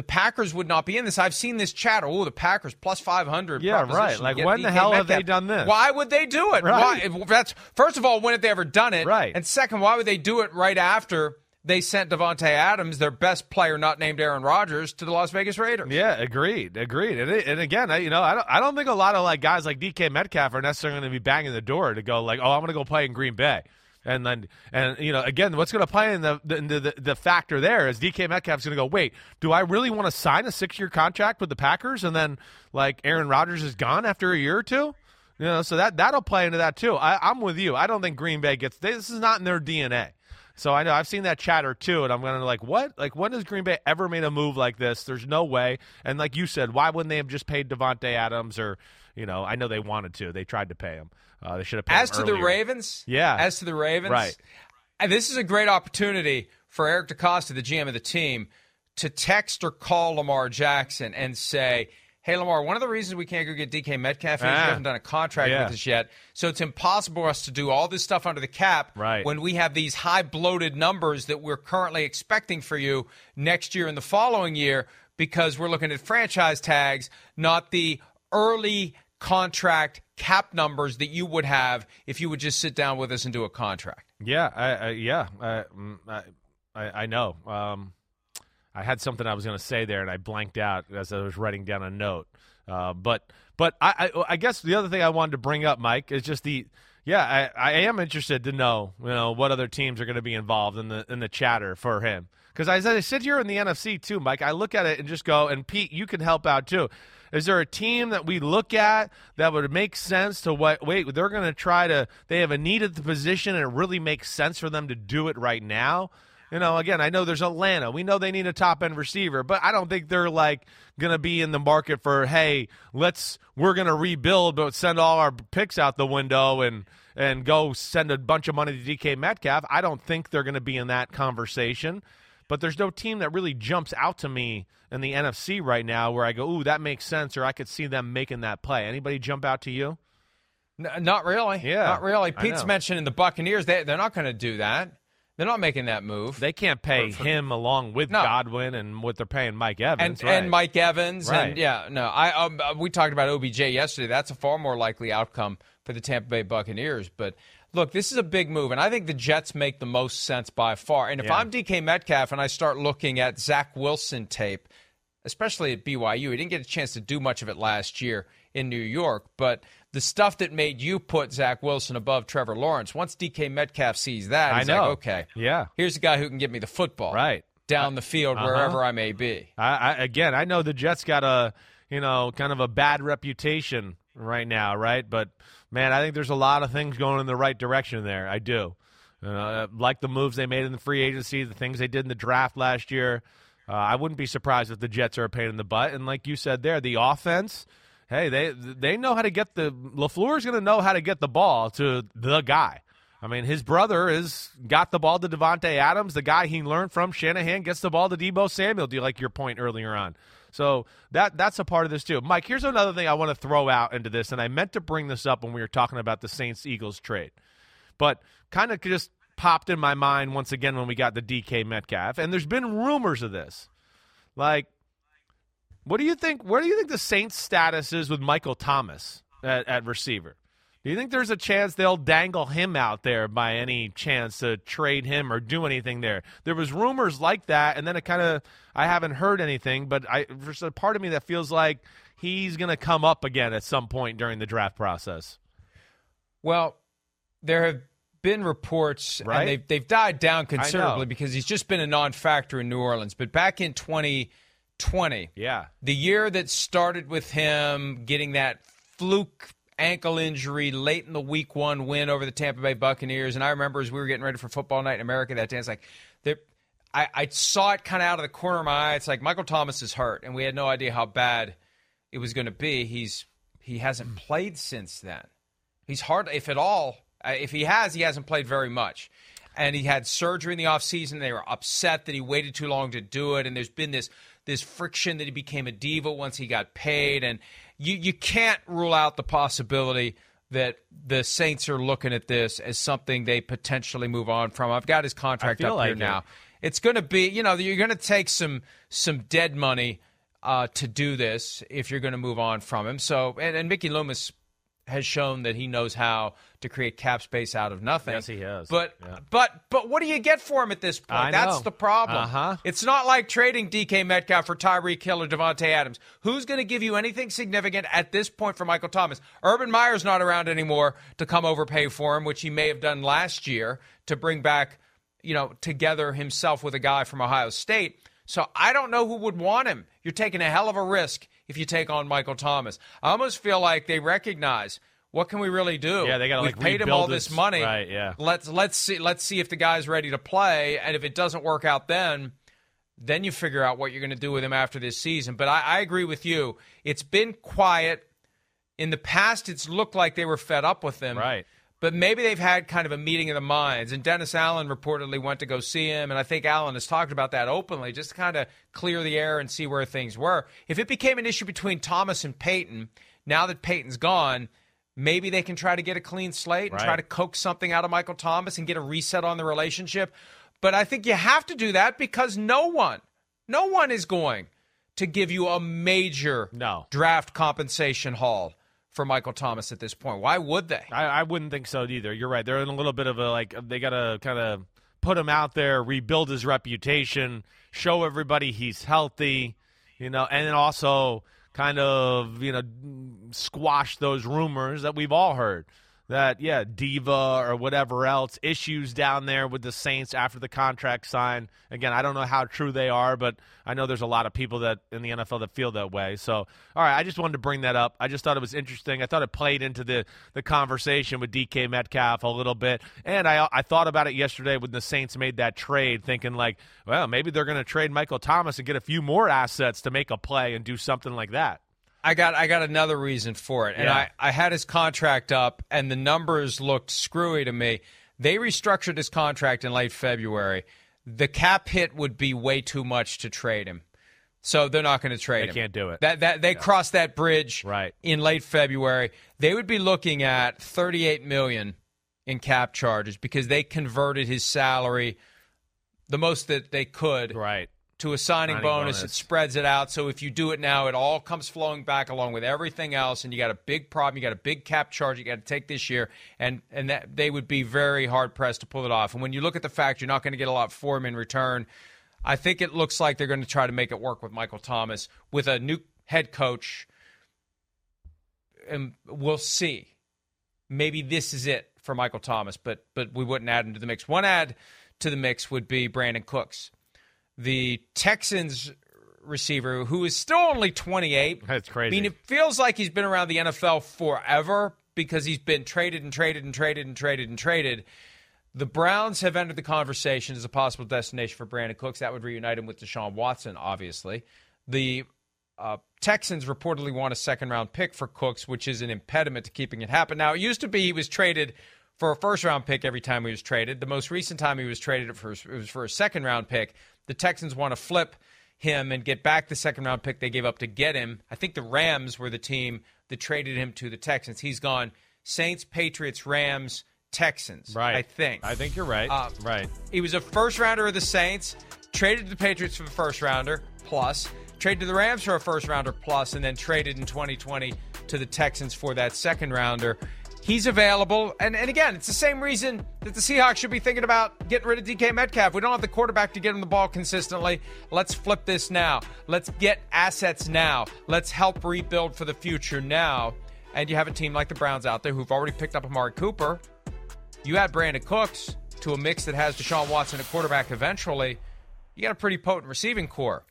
the Packers would not be in this. I've seen this chatter. Oh, the Packers plus 500. Yeah, right. Like, when the hell have they done this? Why would they do it? Right. Why? That's first of all, when have they ever done it? Right. And second, why would they do it right after they sent Davante Adams, their best player, not named Aaron Rodgers, to the Las Vegas Raiders? Yeah, agreed, agreed. And, it, and again, I, you know, I don't, I don't think a lot of like guys like DK Metcalf are necessarily going to be banging the door to go like, oh, I'm going to go play in Green Bay. And then, and you know, again, what's going to play in the the, the the factor there is DK Metcalf's going to go. Wait, do I really want to sign a six year contract with the Packers? And then, like, Aaron Rodgers is gone after a year or two. You know, so that that'll play into that too. I, I'm with you. I don't think Green Bay gets this is not in their DNA. So I know I've seen that chatter too, and I'm gonna like what? Like when has Green Bay ever made a move like this? There's no way. And like you said, why wouldn't they have just paid Davante Adams or you know? I know they wanted to. They tried to pay him. Uh, they should have paid As to the. Ravens, Yeah. As to the Ravens, Right. This is a great opportunity for Eric DeCosta, the GM of the team, to text or call Lamar Jackson and say, "Hey, Lamar, one of the reasons we can't go get DK Metcalf is Ah. you haven't done a contract Yeah. with us yet, so it's impossible for us to do all this stuff under the cap Right. when we have these high bloated numbers that we're currently expecting for you next year and the following year." Because we're looking at franchise tags, not the early contract cap numbers that you would have if you would just sit down with us and do a contract. Yeah, I, I yeah, mm, I, I, I know. Um, I had something I was going to say there, and I blanked out as I was writing down a note. Uh, but but I, I, I guess the other thing I wanted to bring up, Mike, is just the yeah I, I am interested to know you know what other teams are going to be involved in the in the chatter for him because as I sit here in the NFC too, Mike, I look at it and just go and Pete, you can help out too. Is there a team that we look at that would make sense to what? Wait, they're going to try to. They have a need at the position, and it really makes sense for them to do it right now. You know, again, I know there's Atlanta. We know they need a top end receiver, but I don't think they're like going to be in the market for, hey, let's we're going to rebuild, but send all our picks out the window and and go send a bunch of money to DK Metcalf. I don't think they're going to be in that conversation. But there's no team that really jumps out to me in the NFC right now where I go, ooh, that makes sense, or I could see them making that play. Anybody jump out to you? No, not really. Yeah, not really. Pete's mentioning the Buccaneers. They they're not going to do that. They're not making that move. They can't pay for, for, him along with no. Godwin and what they're paying Mike Evans and, right. and Mike Evans right. and yeah, no, I um, uh, we talked about OBJ yesterday. That's a far more likely outcome for the Tampa Bay Buccaneers. But look, this is a big move, and I think the Jets make the most sense by far. And if yeah. I'm DK Metcalf and I start looking at Zach Wilson tape, especially at BYU, he didn't get a chance to do much of it last year in New York, but the stuff that made you put Zach Wilson above Trevor Lawrence. Once DK Metcalf sees that, he's I know. like, okay, yeah, here's a guy who can give me the football, right, down the field uh-huh. wherever I may be. I, I, again, I know the Jets got a you know kind of a bad reputation right now, right? But man, I think there's a lot of things going in the right direction there. I do. Uh, like the moves they made in the free agency, the things they did in the draft last year. Uh, I wouldn't be surprised if the Jets are a pain in the butt. And like you said there, the offense hey, they they know how to get the LaFleur's going to know how to get the ball to the guy. I mean, his brother has got the ball to Davante Adams, the guy he learned from. Shanahan gets the ball to Deebo Samuel. Do you like your point earlier on? So that that's a part of this too. Mike, here's another thing I want to throw out into this, and I meant to bring this up when we were talking about the Saints Eagles trade, but kind of just popped in my mind once again when we got the DK Metcalf, and there's been rumors of this, like what do you think? Where do you think the Saints' status is with Michael Thomas at, at receiver? Do you think there's a chance they'll dangle him out there by any chance to trade him or do anything there? There was rumors like that, and then it kind of I haven't heard anything, but I there's a part of me that feels like he's going to come up again at some point during the draft process. Well, there have been reports, right? and they've they've died down considerably because he's just been a non-factor in New Orleans. But back in 20- 20. Yeah. The year that started with him getting that fluke ankle injury late in the week one win over the Tampa Bay Buccaneers. And I remember as we were getting ready for football night in America that day, it's like, I, I saw it kind of out of the corner of my eye. It's like Michael Thomas is hurt, and we had no idea how bad it was going to be. He's he hasn't played since then. He's hard, if at all. Uh, if he has, he hasn't played very much. And he had surgery in the offseason. They were upset that he waited too long to do it. And there's been this this friction that he became a diva once he got paid, and you you can't rule out the possibility that the Saints are looking at this as something they potentially move on from. I've got his contract up like here it. now. It's going to be, you know, you're going to take some some dead money uh, to do this if you're going to move on from him. So, and, and Mickey Loomis has shown that he knows how to create cap space out of nothing. Yes, he has. But yeah. but but what do you get for him at this point? I That's know. the problem. Uh-huh. It's not like trading DK Metcalf for Tyreek Hill or Davante Adams. Who's going to give you anything significant at this point for Michael Thomas? Urban Meyer's not around anymore to come overpay for him, which he may have done last year to bring back, you know, together himself with a guy from Ohio State. So I don't know who would want him. You're taking a hell of a risk if you take on Michael Thomas. I almost feel like they recognize what can we really do? Yeah, they got to like paid him all this money. Right, yeah. Let's let's see let's see if the guy's ready to play, and if it doesn't work out, then then you figure out what you're going to do with him after this season. But I, I agree with you. It's been quiet. In the past, it's looked like they were fed up with him. Right. But maybe they've had kind of a meeting of the minds. And Dennis Allen reportedly went to go see him. And I think Allen has talked about that openly, just to kind of clear the air and see where things were. If it became an issue between Thomas and Payton, now that Payton's gone, maybe they can try to get a clean slate and Right. try to coax something out of Michael Thomas and get a reset on the relationship. But I think you have to do that because no one, no one is going to give you a major No. draft compensation haul for Michael Thomas at this point. Why would they? I, I wouldn't think so either. You're right. They're in a little bit of a like they got to kind of put him out there, rebuild his reputation, show everybody he's healthy, you know, and then also kind of you know squash those rumors that we've all heard that yeah diva or whatever else issues down there with the saints after the contract signed again i don't know how true they are but i know there's a lot of people that in the nfl that feel that way. So all right i just wanted to bring that up. I just thought it was interesting. I thought it played into the the conversation with dk metcalf a little bit. And i i thought about it yesterday when the saints made that trade thinking like well maybe they're going to trade michael thomas and get a few more assets to make a play and do something like that I got I got another reason for it. And Yeah. I, I had his contract up and the numbers looked screwy to me. They restructured his contract in late February. The cap hit would be way too much to trade him. So they're not going to trade They him. can't do it. That that they crossed that bridge Right. in late February. They would be looking at 38 million in cap charges because they converted his salary the most that they could right to a signing, Signing bonus. bonus. It spreads it out. So if you do it now, it all comes flowing back along with everything else, and you got a big problem. You got a big cap charge you got to take this year, and and that they would be very hard pressed to pull it off. And when you look at the fact you're not going to get a lot for him in return, I think it looks like they're going to try to make it work with Michael Thomas with a new head coach. And we'll see maybe this is it for Michael Thomas, but but we wouldn't add him to the mix. One add to the mix would be Brandin Cooks, the Texans receiver who is still only 28. That's crazy. I mean, it feels like he's been around the NFL forever because he's been traded and traded and traded and traded and traded. The Browns have entered the conversation as a possible destination for Brandin Cooks. That would reunite him with Deshaun Watson, obviously. The uh, Texans reportedly want a second round pick for Cooks, which is an impediment to keeping it happen. Now, it used to be he was traded for a first round pick every time he was traded. The most recent time he was traded for it was for a second round pick. The Texans want to flip him and get back the second round pick they gave up to get him. I think the Rams were the team that traded him to the Texans. He's gone Saints, Patriots, Rams, Texans. right I think. i think you're right Uh, right He was a first rounder of the Saints, traded to the Patriots for the first rounder plus, traded to the Rams for a first rounder plus, and then traded in 2020 to the Texans for that second rounder. He's available, and, and again, it's the same reason that the Seahawks should be thinking about getting rid of DK Metcalf. We don't have the quarterback to get him the ball consistently. Let's flip this now. Let's get assets now. Let's help rebuild for the future now. And you have a team like the Browns out there who've already picked up Amari Cooper. You add Brandin Cooks to a mix that has Deshaun Watson at quarterback eventually, you got a pretty potent receiving corps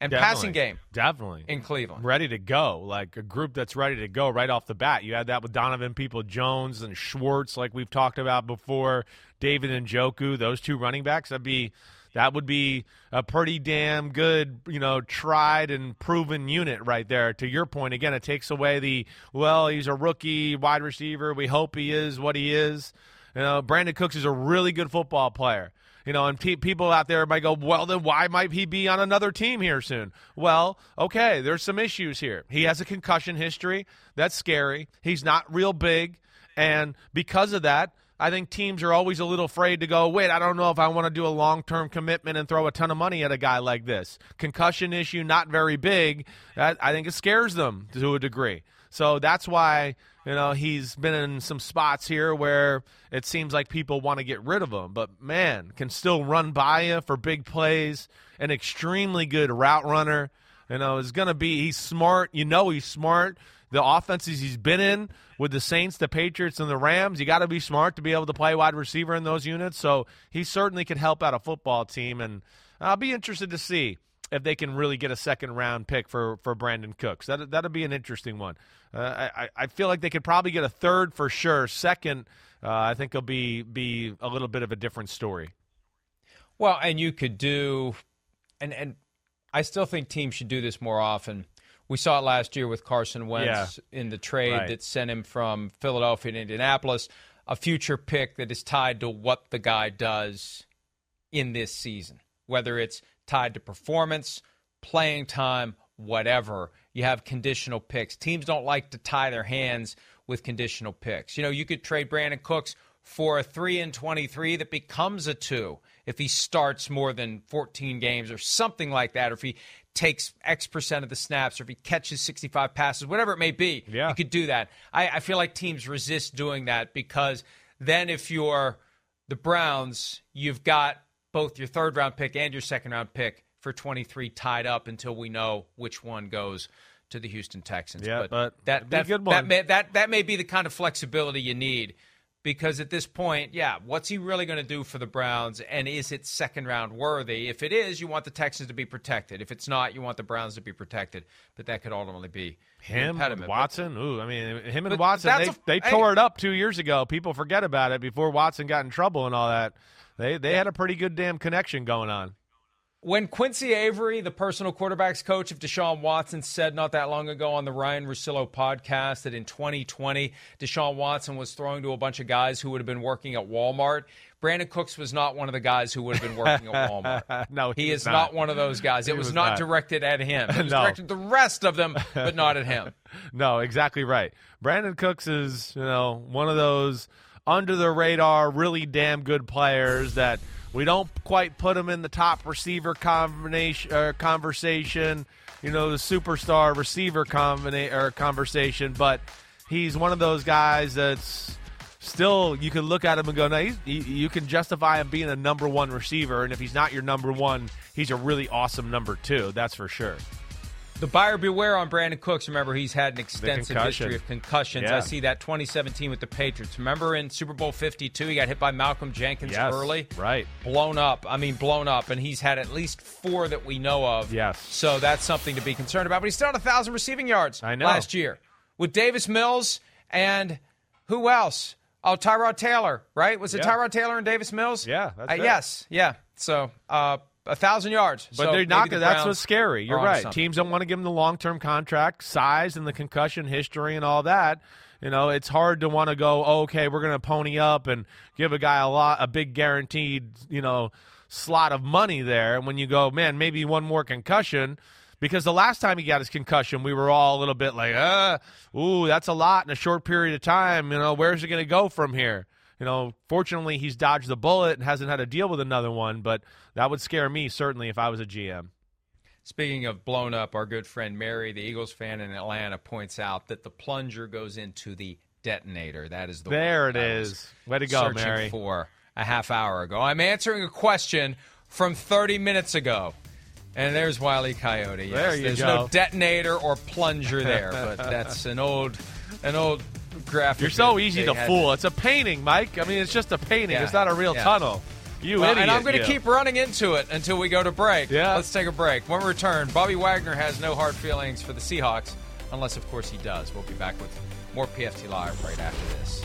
and passing game definitely in Cleveland. ready to go, like a group that's ready to go right off the bat. You had that with Donovan Peoples-Jones and Schwartz, like we've talked about before. David Njoku, those two running backs, that'd be that would be a pretty damn good, you know, tried and proven unit right there. To your point, again, it takes away the well, he's a rookie wide receiver. We hope he is what he is. You know, Brandin Cooks is a really good football player. You know, and pe- people out there might go, well, then why might he be on another team here soon? Well, okay, there's some issues here. He has a concussion history. That's scary. He's not real big. And because of that, I think teams are always a little afraid to go, wait, I don't know if I want to do a long term commitment and throw a ton of money at a guy like this. Concussion issue, not very big. That, I think it scares them to a degree. So that's why, you know, he's been in some spots here where it seems like people want to get rid of him. But man, can still run by you for big plays, an extremely good route runner. You know, is going to be, he's smart. You know, he's smart. The offenses he's been in with the Saints, the Patriots, and the Rams, you got to be smart to be able to play wide receiver in those units. So he certainly could help out a football team. And I'll be interested to see if they can really get a second round pick for, for Brandin Cooks. That that'll be an interesting one. Uh, I I feel like they could probably get a third for sure. Second, uh, I think it'll be be a little bit of a different story. Well, and you could do, and and I still think teams should do this more often. We saw it last year with Carson Wentz in the trade Right. that sent him from Philadelphia to Indianapolis, a future pick that is tied to what the guy does in this season, whether it's tied to performance, playing time, whatever. You have conditional picks. Teams don't like to tie their hands with conditional picks. You know, you could trade Brandin Cooks for a 3 and 23 that becomes a 2 if he starts more than 14 games or something like that, or if he takes X percent of the snaps, or if he catches 65 passes, whatever it may be, Yeah. you could do that. I, I feel like teams resist doing that because then if you're the Browns, you've got both your third round pick and your second round pick for 23 tied up until we know which one goes to the Houston Texans. Yeah, but that that, good that may, that that may be the kind of flexibility you need because at this point, yeah, what's he really going to do for the Browns and is it second round worthy? If it is, you want the Texans to be protected. If it's not, you want the Browns to be protected. But that could ultimately be Him. But- Watson. Ooh, I mean, him and Watson. They a- they hey. tore it up two years ago. People forget about it before Watson got in trouble and all that. They they had a pretty good damn connection going on. When Quincy Avery, the personal quarterbacks coach of Deshaun Watson, said not that long ago on the Ryen Russillo podcast that in 2020, Deshaun Watson was throwing to a bunch of guys who would have been working at Walmart, Brandin Cooks was not one of the guys who would have been working at Walmart. no, He, he, is was not. one of those guys. It was, was not, not. directed at him. It was No. directed at the rest of them, but not at him. No, exactly right. Brandin Cooks is, you know, one of those under the radar, really damn good players that we don't quite put them in the top receiver combination uh, conversation, you know, the superstar receiver conversation, but he's one of those guys that's still you can look at him and go, no, you, you can justify him being a number one receiver, and if he's not your number one, he's a really awesome number two. That's for sure. The buyer beware on Brandin Cooks. Remember, he's had an extensive history of concussions. Yeah. I see that 2017 with the Patriots. Remember in Super Bowl 52, he got hit by Malcolm Jenkins Yes, early? right. Blown up. I mean, blown up. And he's had at least four that we know of. Yes. So that's something to be concerned about. But he's still had 1,000 receiving yards I know. last year with Davis Mills and who else? Oh, Tyrod Taylor, right? Was it Yeah. Tyrod Taylor and Davis Mills? Yeah, that's Uh. Yes, yeah. So uh, a thousand yards. But So they're not. the That's what's scary. You're right. Teams don't want to give him the long term contract, size, and the concussion history and all that. You know, it's hard to want to go. Oh, okay, we're going to pony up and give a guy a lot, a big guaranteed, you know, slot of money there. And when you go, man, maybe one more concussion. Because the last time he got his concussion, we were all a little bit like, uh, ooh, that's a lot in a short period of time. You know, where's it going to go from here? You know, fortunately, he's dodged the bullet and hasn't had to deal with another one, but that would scare me certainly if I was a GM. Speaking of blown up, our good friend Mary, the Eagles fan in Atlanta, points out that the plunger goes into the detonator. That is the There it is. Way to go, searching Mary. For a half hour ago, I'm answering a question from 30 minutes ago. And there's Wiley Coyote. Yes, There you there's go. no detonator or plunger there, but that's an old, an old graphic. You're so easy to fool. It's a painting, Mike. I mean, it's just a painting. Yeah, It's not a real yeah. tunnel. You Well, idiot. and I'm going to keep running into it until we go to break. Yeah. Let's take a break. When we return, Bobby Wagner has no hard feelings for the Seahawks, unless, of course, he does. We'll be back with more PFT Live right after this.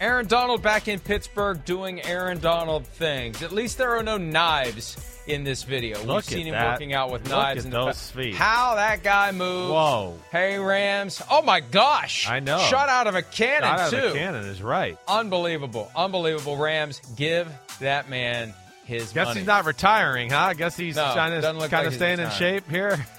Aaron Donald back in Pittsburgh doing Aaron Donald things. At least there are no knives in this video. We've seen him that. working out with Look knives the those feet. How that guy moves. Whoa. Hey Rams. Oh my gosh. I know. Shot out of a cannon Shot out too. of the cannon is right. Unbelievable. Unbelievable. Rams, give that man his Guess money. he's not retiring, huh? I Guess he's No, trying to doesn't look kind of he's staying in shape here.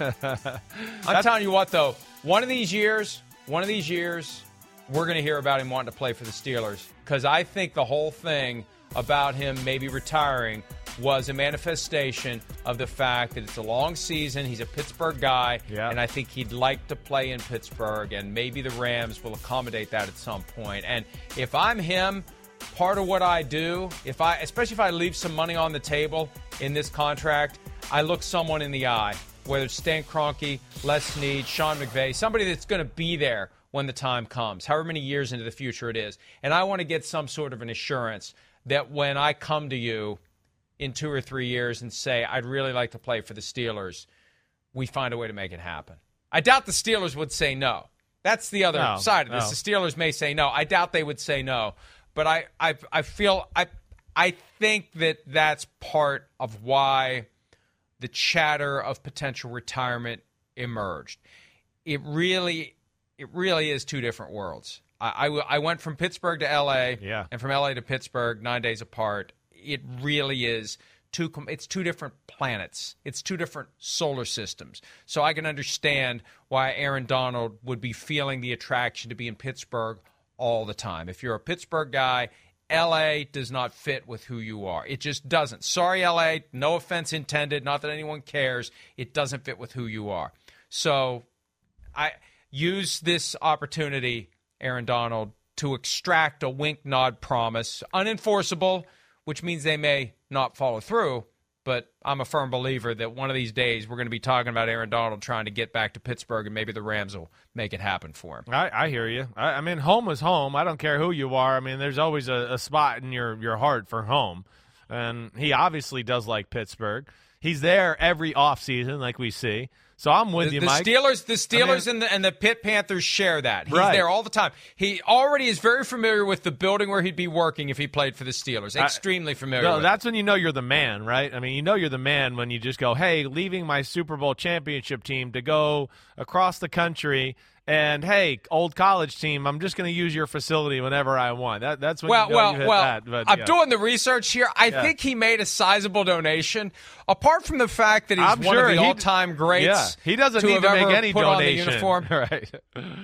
I'm telling you what, though, one of these years, one of these years, we're going to hear about him wanting to play for the Steelers because I think the whole thing about him maybe retiring was a manifestation of the fact that it's a long season. He's a Pittsburgh guy, Yeah. and I think he'd like to play in Pittsburgh, and maybe the Rams will accommodate that at some point. And if I'm him, part of what I do, if I, especially if I leave some money on the table in this contract, I look someone in the eye, whether it's Stan Kroenke, Les Snead, Sean McVay, somebody that's going to be there when the time comes, however many years into the future it is. And I want to get some sort of an assurance that when I come to you in two or three years and say, I'd really like to play for the Steelers, we find a way to make it happen. I doubt the Steelers would say no. That's the other No, side of this. no. The Steelers may say no. I doubt they would say no. but I, I, I feel I, I think that that's part of why the chatter of potential retirement emerged. It really, it really is two different worlds. I, I, I went from Pittsburgh to L.A. Yeah. and from L.A. to Pittsburgh nine days apart. It really is two. It's two different planets. It's two different solar systems. So I can understand why Aaron Donald would be feeling the attraction to be in Pittsburgh all the time. If you're a Pittsburgh guy, LA does not fit with who you are. It just doesn't. Sorry, LA. No offense intended. Not that anyone cares. It doesn't fit with who you are. So I use this opportunity, Aaron Donald, to extract a wink nod promise, unenforceable, which means they may not follow through. But I'm a firm believer that one of these days we're going to be talking about Aaron Donald trying to get back to Pittsburgh, and maybe the Rams will make it happen for him. I, I hear you. I, I mean, home is home. I don't care who you are. I mean, there's always a, a spot in your, your heart for home. And he obviously does like Pittsburgh. He's there every offseason, like we see. So I'm with the, you, the Mike. Steelers, the Steelers, I mean- and the and the Pitt Panthers share that. He's Right. there all the time. He already is very familiar with the building where he'd be working if he played for the Steelers. Extremely familiar. No, that's when you know you're the man, right? I mean, you know you're the man when you just go, "Hey, leaving my Super Bowl championship team to go across the country." And hey, old college team, I'm just going to use your facility whenever I want. That, that's when well, you know well, well. that. But, I'm yeah. doing the research here. I Yeah. think he made a sizable donation. Apart from the fact that he's I'm one sure of the all-time greats, Yeah, he doesn't to need to make any donation. uniform. right?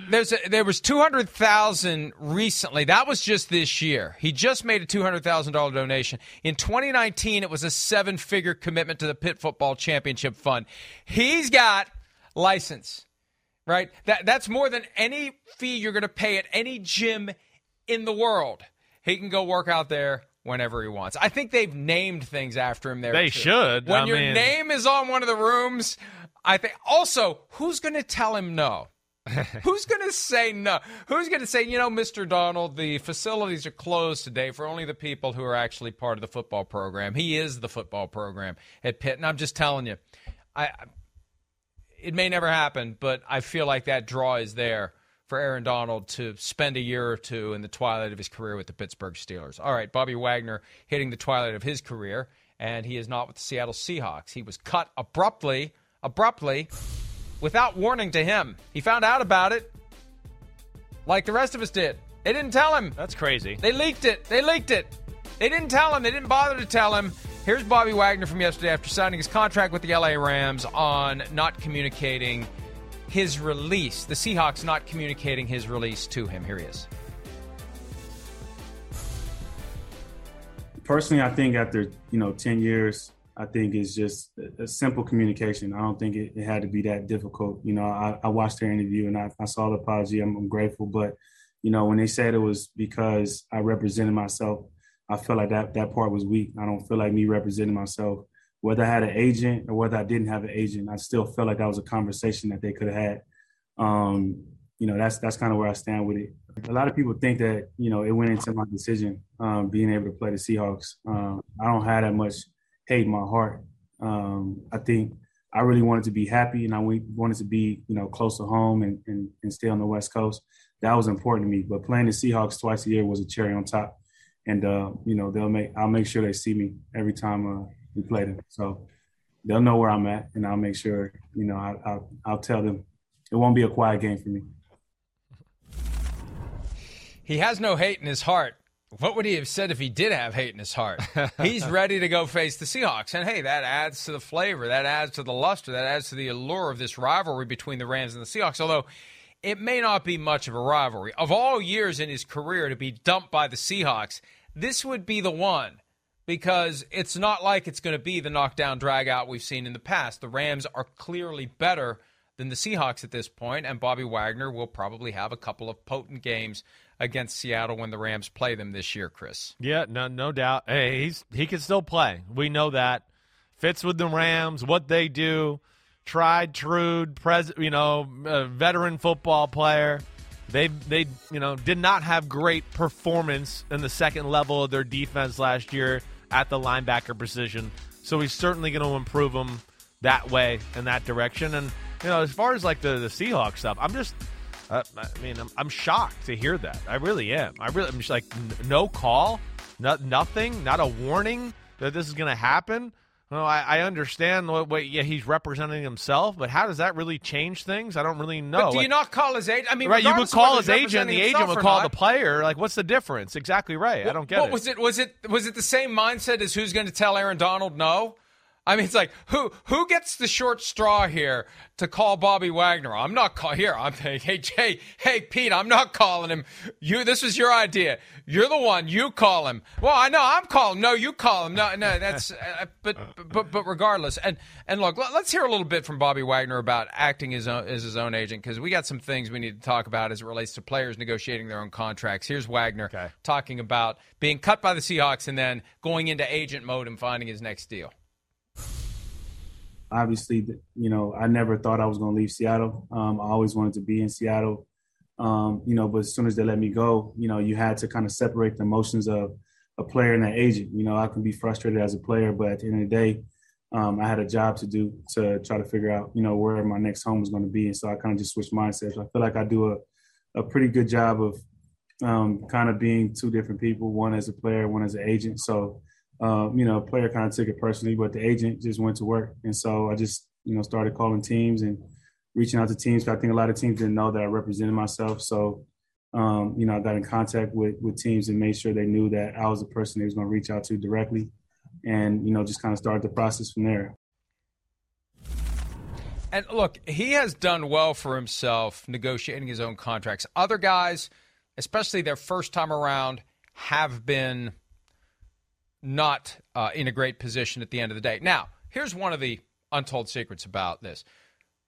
There's a, there was two hundred thousand recently. That was just this year. He just made a two hundred thousand dollar donation. In 2019, it was a seven figure commitment to the Pitt Football Championship Fund. He's got license, right? That that's more than any fee you're going to pay at any gym in the world. He can go work out there whenever he wants. I think they've named things after him there. They too. should. When I your mean- name is on one of the rooms, I think. Also, who's going to tell him no? Who's going to say no? Who's going to say, you know, Mr. Donald, the facilities are closed today for only the people who are actually part of the football program. He is the football program at Pitt, and I'm just telling you, I. It may never happen, but I feel like that draw is there for Aaron Donald to spend a year or two in the twilight of his career with the Pittsburgh Steelers. All right, Bobby Wagner hitting the twilight of his career, and he is not with the Seattle Seahawks. He was cut abruptly, abruptly, without warning to him. He found out about it like the rest of us did. They didn't tell him. That's crazy. They leaked it. They leaked it. They didn't tell him. They didn't bother to tell him. Here's Bobby Wagner from yesterday after signing his contract with the LA Rams on not communicating his release. The Seahawks not communicating his release to him. Here he is. personally, I think after you know ten years, I think it's just a, a simple communication. I don't think it, it, had to be that difficult. You know, I, I watched their interview and I, I saw the apology. I'm, I'm, grateful, but you know, when they said it was because I represented myself, I felt like that that part was weak. I don't feel like me representing myself. Whether I had an agent or whether I didn't have an agent, I still felt like that was a conversation that they could have had. Um, you know, that's that's kind of where I stand with it. A lot of people think that you know it went into my decision um, being able to play the Seahawks. Um, I don't have that much hate in my heart. Um, I think I really wanted to be happy, and I wanted to be you know close to home and, and, and stay on the West Coast. That was important to me. But playing the Seahawks twice a year was a cherry on top, and uh, you know they'll make I'll make sure they see me every time uh, we play them. So they'll know where I'm at, and I'll make sure you know I, I'll, I'll tell them it won't be a quiet game for me. He has no hate in his heart. What would he have said if he did have hate in his heart? He's ready to go face the Seahawks. And hey, that adds to the flavor, that adds to the luster, that adds to the allure of this rivalry between the Rams and the Seahawks. Although it may not be much of a rivalry. Of all years in his career to be dumped by the Seahawks, this would be the one because it's not like it's going to be the knockdown drag out we've seen in the past. The Rams are clearly better than the Seahawks at this point, and Bobby Wagner will probably have a couple of potent games against Seattle when the Rams play them this year, Chris. Yeah, no, no doubt. Hey, he's he can still play. We know that. Fits with the Rams, what they do. Tried, true, pres, you know, veteran football player. They they you know did not have great performance in the second level of their defense last year at the linebacker position. So he's certainly going to improve them that way in that direction. And you know, as far as like the the Seahawks stuff, I'm just Uh, I mean, I'm, I'm, shocked to hear that. I really am. I really, I'm just like, n- no call, no, nothing, not a warning that this is going to happen. Well, I, I understand what, what, yeah, he's representing himself, but how does that really change things? I don't really know. But do you not call his agent? I mean, right? You would call his agent. The agent would call not. the player. Like, what's the difference? Exactly right. Well, I don't get it. Was it was it was it the same mindset as who's going to tell Aaron Donald no? I mean, it's like who who gets the short straw here to call Bobby Wagner? I'm not call here. I'm saying, hey Jay, hey Pete. I'm not calling him. You. This was your idea. You're the one. You call him. Well, I know I'm calling. No, you call him. No, no. That's. Uh, but but but regardless, and and look, let, us hear a little bit from Bobby Wagner about acting as, own, as his own agent because we got some things we need to talk about as it relates to players negotiating their own contracts. Here's Wagner okay. talking about being cut by the Seahawks and then going into agent mode and finding his next deal obviously, you know, I never thought I was going to leave Seattle. Um, I always wanted to be in Seattle. Um, you know, but as soon as they let me go, you know, you had to kind of separate the emotions of a player and an agent. You know, I can be frustrated as a player, but at the end of the day, um, I had a job to do to try to figure out, you know, where my next home was going to be. And so I kind of just switched mindsets. I feel like I do a, a pretty good job of um, kind of being two different people, one as a player, one as an agent. So um, you know, player kind of took it personally, but the agent just went to work. And so I just, you know, started calling teams and reaching out to teams. I think a lot of teams didn't know that I represented myself. So, um, you know, I got in contact with, with teams and made sure they knew that I was the person they was going to reach out to directly. And, you know, just kind of started the process from there. And look, he has done well for himself negotiating his own contracts. Other guys, especially their first time around, have been not uh, in a great position at the end of the day. Now, here's one of the untold secrets about this.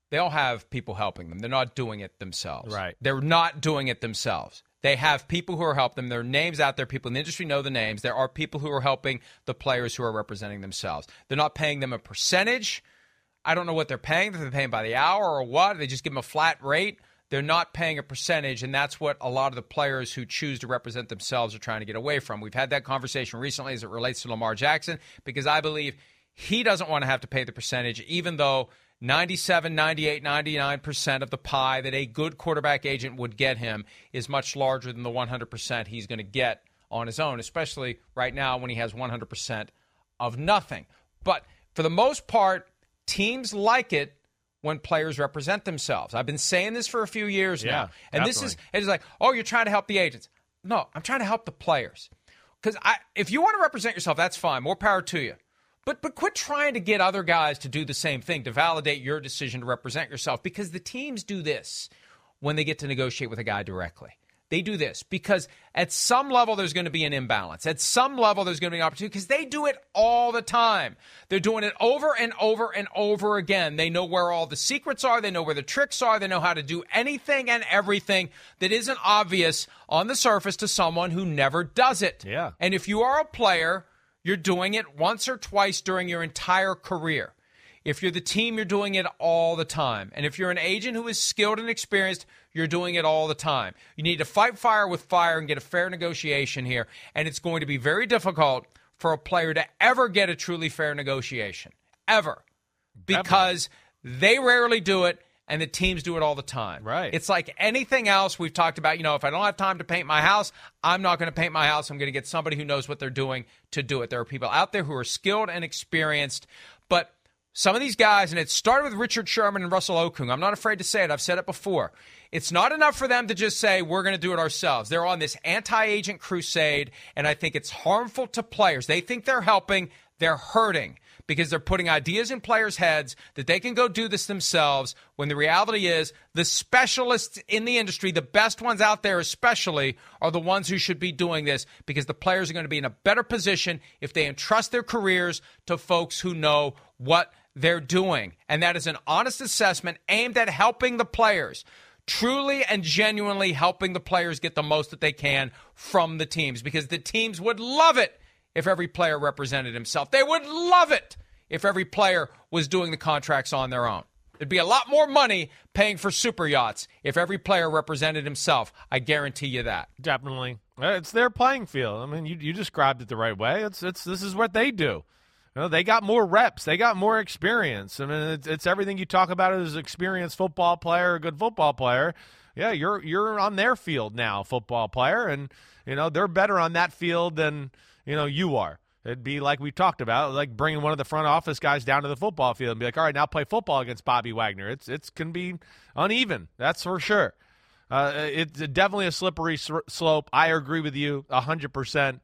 They all have people helping them. They're not doing it themselves. Right. They're not doing it themselves. They have people who are helping them. There are names out there. People in the industry know the names. There are people who are helping the players who are representing themselves. They're not paying them a percentage. I don't know what they're paying. If they're paying by the hour or what. They just give them a flat rate. They're not paying a percentage, and that's what a lot of the players who choose to represent themselves are trying to get away from. We've had that conversation recently as it relates to Lamar Jackson because I believe he doesn't want to have to pay the percentage, even though 97, 98, 99% of the pie that a good quarterback agent would get him is much larger than the 100% he's going to get on his own, especially right now when he has 100% of nothing. But for the most part, teams like it when players represent themselves. I've been saying this for a few years yeah, now. And definitely. this is it's like, "Oh, you're trying to help the agents." No, I'm trying to help the players. I if you want to represent yourself, that's fine. More power to you. But but quit trying to get other guys to do the same thing to validate your decision to represent yourself because the teams do this when they get to negotiate with a guy directly. They do this because at some level there's going to be an imbalance. At some level there's going to be an opportunity because they do it all the time. They're doing it over and over and over again. They know where all the secrets are, they know where the tricks are, they know how to do anything and everything that isn't obvious on the surface to someone who never does it. Yeah. And if you are a player, you're doing it once or twice during your entire career. If you're the team, you're doing it all the time. And if you're an agent who is skilled and experienced, you're doing it all the time. You need to fight fire with fire and get a fair negotiation here. And it's going to be very difficult for a player to ever get a truly fair negotiation. Ever. Because ever. they rarely do it and the teams do it all the time. Right. It's like anything else we've talked about. You know, if I don't have time to paint my house, I'm not going to paint my house. I'm going to get somebody who knows what they're doing to do it. There are people out there who are skilled and experienced, but some of these guys, and it started with Richard Sherman and Russell Okung. I'm not afraid to say it. I've said it before. It's not enough for them to just say, we're going to do it ourselves. They're on this anti agent crusade, and I think it's harmful to players. They think they're helping, they're hurting because they're putting ideas in players' heads that they can go do this themselves when the reality is the specialists in the industry, the best ones out there especially, are the ones who should be doing this because the players are going to be in a better position if they entrust their careers to folks who know what they're doing. And that is an honest assessment aimed at helping the players truly and genuinely helping the players get the most that they can from the teams because the teams would love it if every player represented himself. They would love it if every player was doing the contracts on their own. There'd be a lot more money paying for super yachts if every player represented himself. I guarantee you that. Definitely. It's their playing field. I mean, you, you described it the right way. It's, it's, this is what they do. Know, they got more reps. They got more experience. I mean, it's, it's everything you talk about as experienced football player, a good football player. yeah, you're you're on their field now, football player, and you know they're better on that field than you know you are. It'd be like we talked about, like bringing one of the front office guys down to the football field and be like, "All right, now play football against Bobby Wagner." It's it's can be uneven, that's for sure. Uh, it's definitely a slippery slope. I agree with you hundred percent.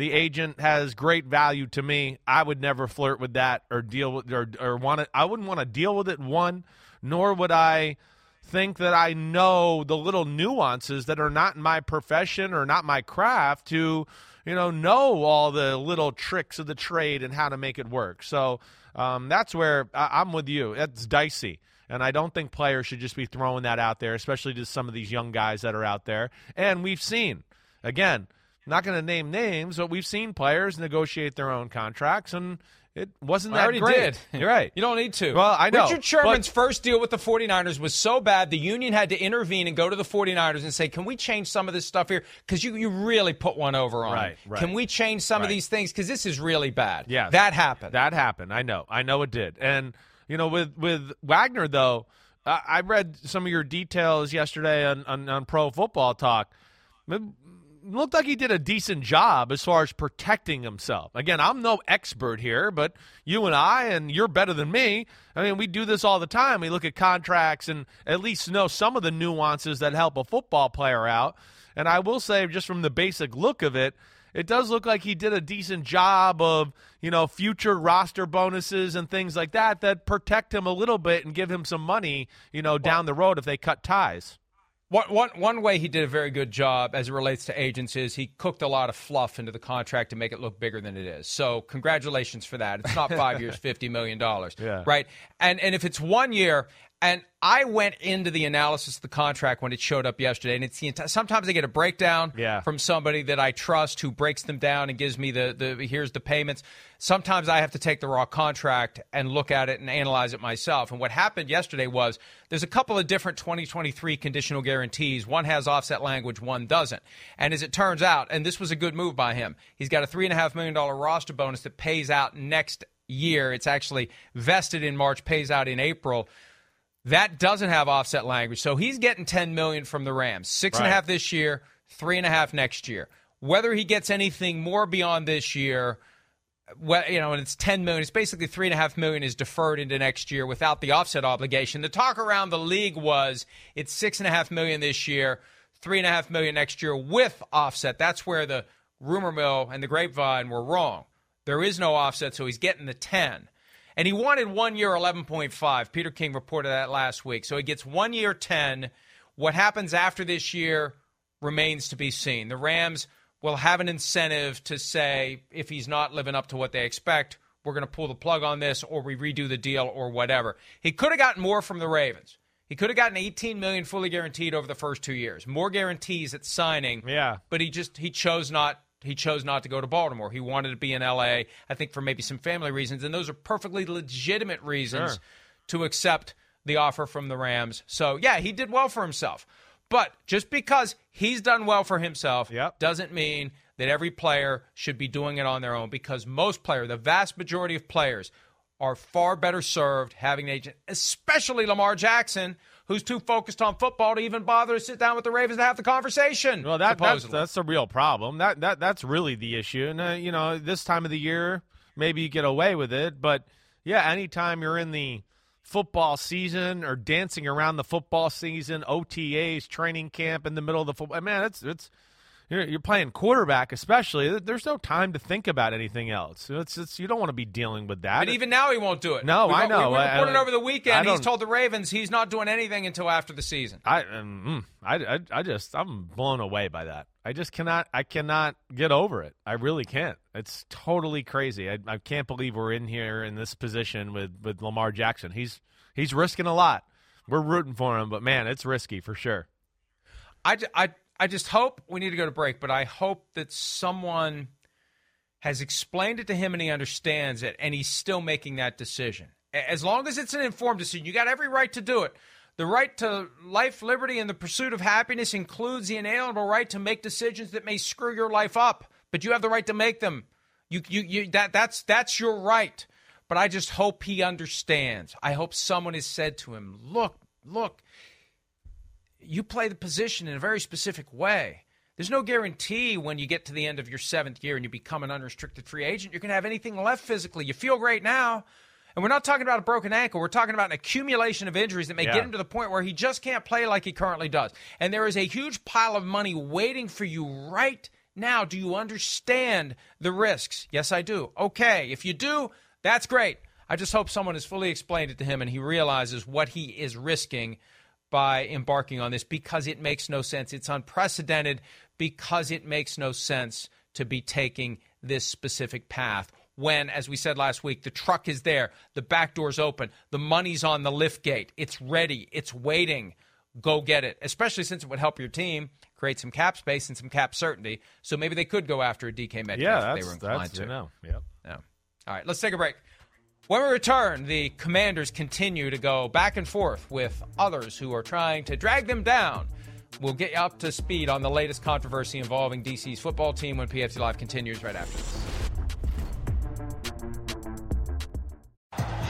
The agent has great value to me. I would never flirt with that or deal with or or want to. I wouldn't want to deal with it. One, nor would I think that I know the little nuances that are not in my profession or not my craft to, you know, know all the little tricks of the trade and how to make it work. So um, that's where I- I'm with you. It's dicey. And I don't think players should just be throwing that out there, especially to some of these young guys that are out there. And we've seen, again, not going to name names, but we've seen players negotiate their own contracts, and it wasn't that I already great. did. You're right. You don't need to. Well, I know. Richard Sherman's but- first deal with the 49ers was so bad, the union had to intervene and go to the 49ers and say, can we change some of this stuff here? Because you, you really put one over on Right, right. Can we change some of these things? Because this is really bad. Yeah, That happened. That happened. I know. I know it did. And you know, with with Wagner though, I, I read some of your details yesterday on on, on Pro Football Talk. Looked like he did a decent job as far as protecting himself. Again, I'm no expert here, but you and I, and you're better than me. I mean, we do this all the time. We look at contracts and at least know some of the nuances that help a football player out. And I will say, just from the basic look of it, it does look like he did a decent job of, you know, future roster bonuses and things like that that protect him a little bit and give him some money, you know, down the road if they cut ties. One, one, one way he did a very good job as it relates to agents is he cooked a lot of fluff into the contract to make it look bigger than it is. So congratulations for that. It's not five years, fifty million dollars, Yeah. right? And and if it's one year, and I went into the analysis of the contract when it showed up yesterday, and it's the enti- sometimes I get a breakdown Yeah. from somebody that I trust who breaks them down and gives me the the here's the payments. Sometimes I have to take the raw contract and look at it and analyze it myself. And what happened yesterday was there's a couple of different 2023 conditional guarantees. One has offset language, one doesn't. And as it turns out, and this was a good move by him, he's got a three and a half million dollar roster bonus that pays out next year. It's actually vested in March, pays out in April. That doesn't have offset language. So he's getting 10 million from the Rams. Six and a half this year, three and a half next year. Whether he gets anything more beyond this year, well, you know, and it's 10 million. It's basically three and a half million is deferred into next year without the offset obligation. The talk around the league was it's six and a half million this year, three and a half million next year with offset. That's where the rumor mill and the grapevine were wrong. There is no offset, so he's getting the 10. And he wanted one year 11.5. Peter King reported that last week. So he gets one year 10. What happens after this year remains to be seen. The Rams will have an incentive to say if he's not living up to what they expect, we're going to pull the plug on this or we redo the deal or whatever. He could have gotten more from the Ravens. He could have gotten 18 million fully guaranteed over the first 2 years. More guarantees at signing. Yeah. But he just he chose not he chose not to go to Baltimore. He wanted to be in LA, I think for maybe some family reasons and those are perfectly legitimate reasons Sure. to accept the offer from the Rams. So, yeah, he did well for himself. But just because he's done well for himself Yep. doesn't mean that every player should be doing it on their own because most players, the vast majority of players, are far better served having an agent, especially Lamar Jackson, who's too focused on football to even bother to sit down with the Ravens to have the conversation. Well, that, that's that's the real problem. That that that's really the issue. And uh, you know, this time of the year, maybe you get away with it, but yeah, anytime you're in the football season or dancing around the football season, OTAs, training camp in the middle of the football, man, it's it's you're, playing quarterback, especially. There's no time to think about anything else. It's, it's you don't want to be dealing with that. But even now, he won't do it. No, we I know. We reported I- over the weekend. He's told the Ravens he's not doing anything until after the season. I, um, mm, I, I, I just, I'm blown away by that. I just cannot, I cannot get over it. I really can't. It's totally crazy. I, I can't believe we're in here in this position with, with Lamar Jackson. He's, he's risking a lot. We're rooting for him, but man, it's risky for sure. I, I, I just hope we need to go to break, but I hope that someone has explained it to him and he understands it, and he's still making that decision. As long as it's an informed decision, you got every right to do it. The right to life, liberty, and the pursuit of happiness includes the inalienable right to make decisions that may screw your life up, but you have the right to make them. You, you, you that that's that's your right. But I just hope he understands. I hope someone has said to him, "Look, look, you play the position in a very specific way. There's no guarantee when you get to the end of your seventh year and you become an unrestricted free agent, you're going to have anything left physically. You feel great now. And we're not talking about a broken ankle. We're talking about an accumulation of injuries that may Yeah. get him to the point where he just can't play like he currently does. And there is a huge pile of money waiting for you right now. Do you understand the risks? Yes, I do. Okay. If you do, that's great. I just hope someone has fully explained it to him and he realizes what he is risking by embarking on this because it makes no sense. It's unprecedented because it makes no sense to be taking this specific path when, as we said last week, the truck is there, the back door's open, the money's on the lift gate, it's ready, it's waiting. Go get it, especially since it would help your team create some cap space and some cap certainty. So maybe they could go after a DK Metcalf Yeah, if they that's, were inclined that's to. you know, yep. Yeah. All right, let's take a break. When we return, the commanders continue to go back and forth with others who are trying to drag them down. We'll get you up to speed on the latest controversy involving DC's football team when PFT Live continues right after this.